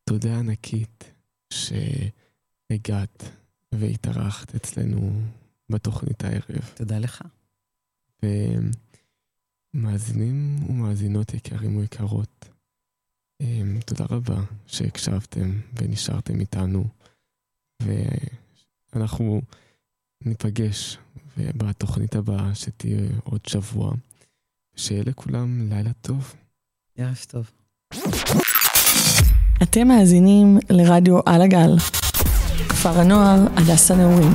תודה ענקית שהגעת והתארחת אצלנו בתוכנית הערב. תודה לך. ומאזינים ומאזינות יקרים ויקרות, אמ, תודה רבה שהקשבתם ונשארתם איתנו, ואנחנו ניפגש בתוכנית הבאה שתהיה עוד שבוע. שיהיה לכולם לילה טוב. ערב טוב. אתם מאזינים לרדיו על הגל, כפר הנוער הדס הנעורים.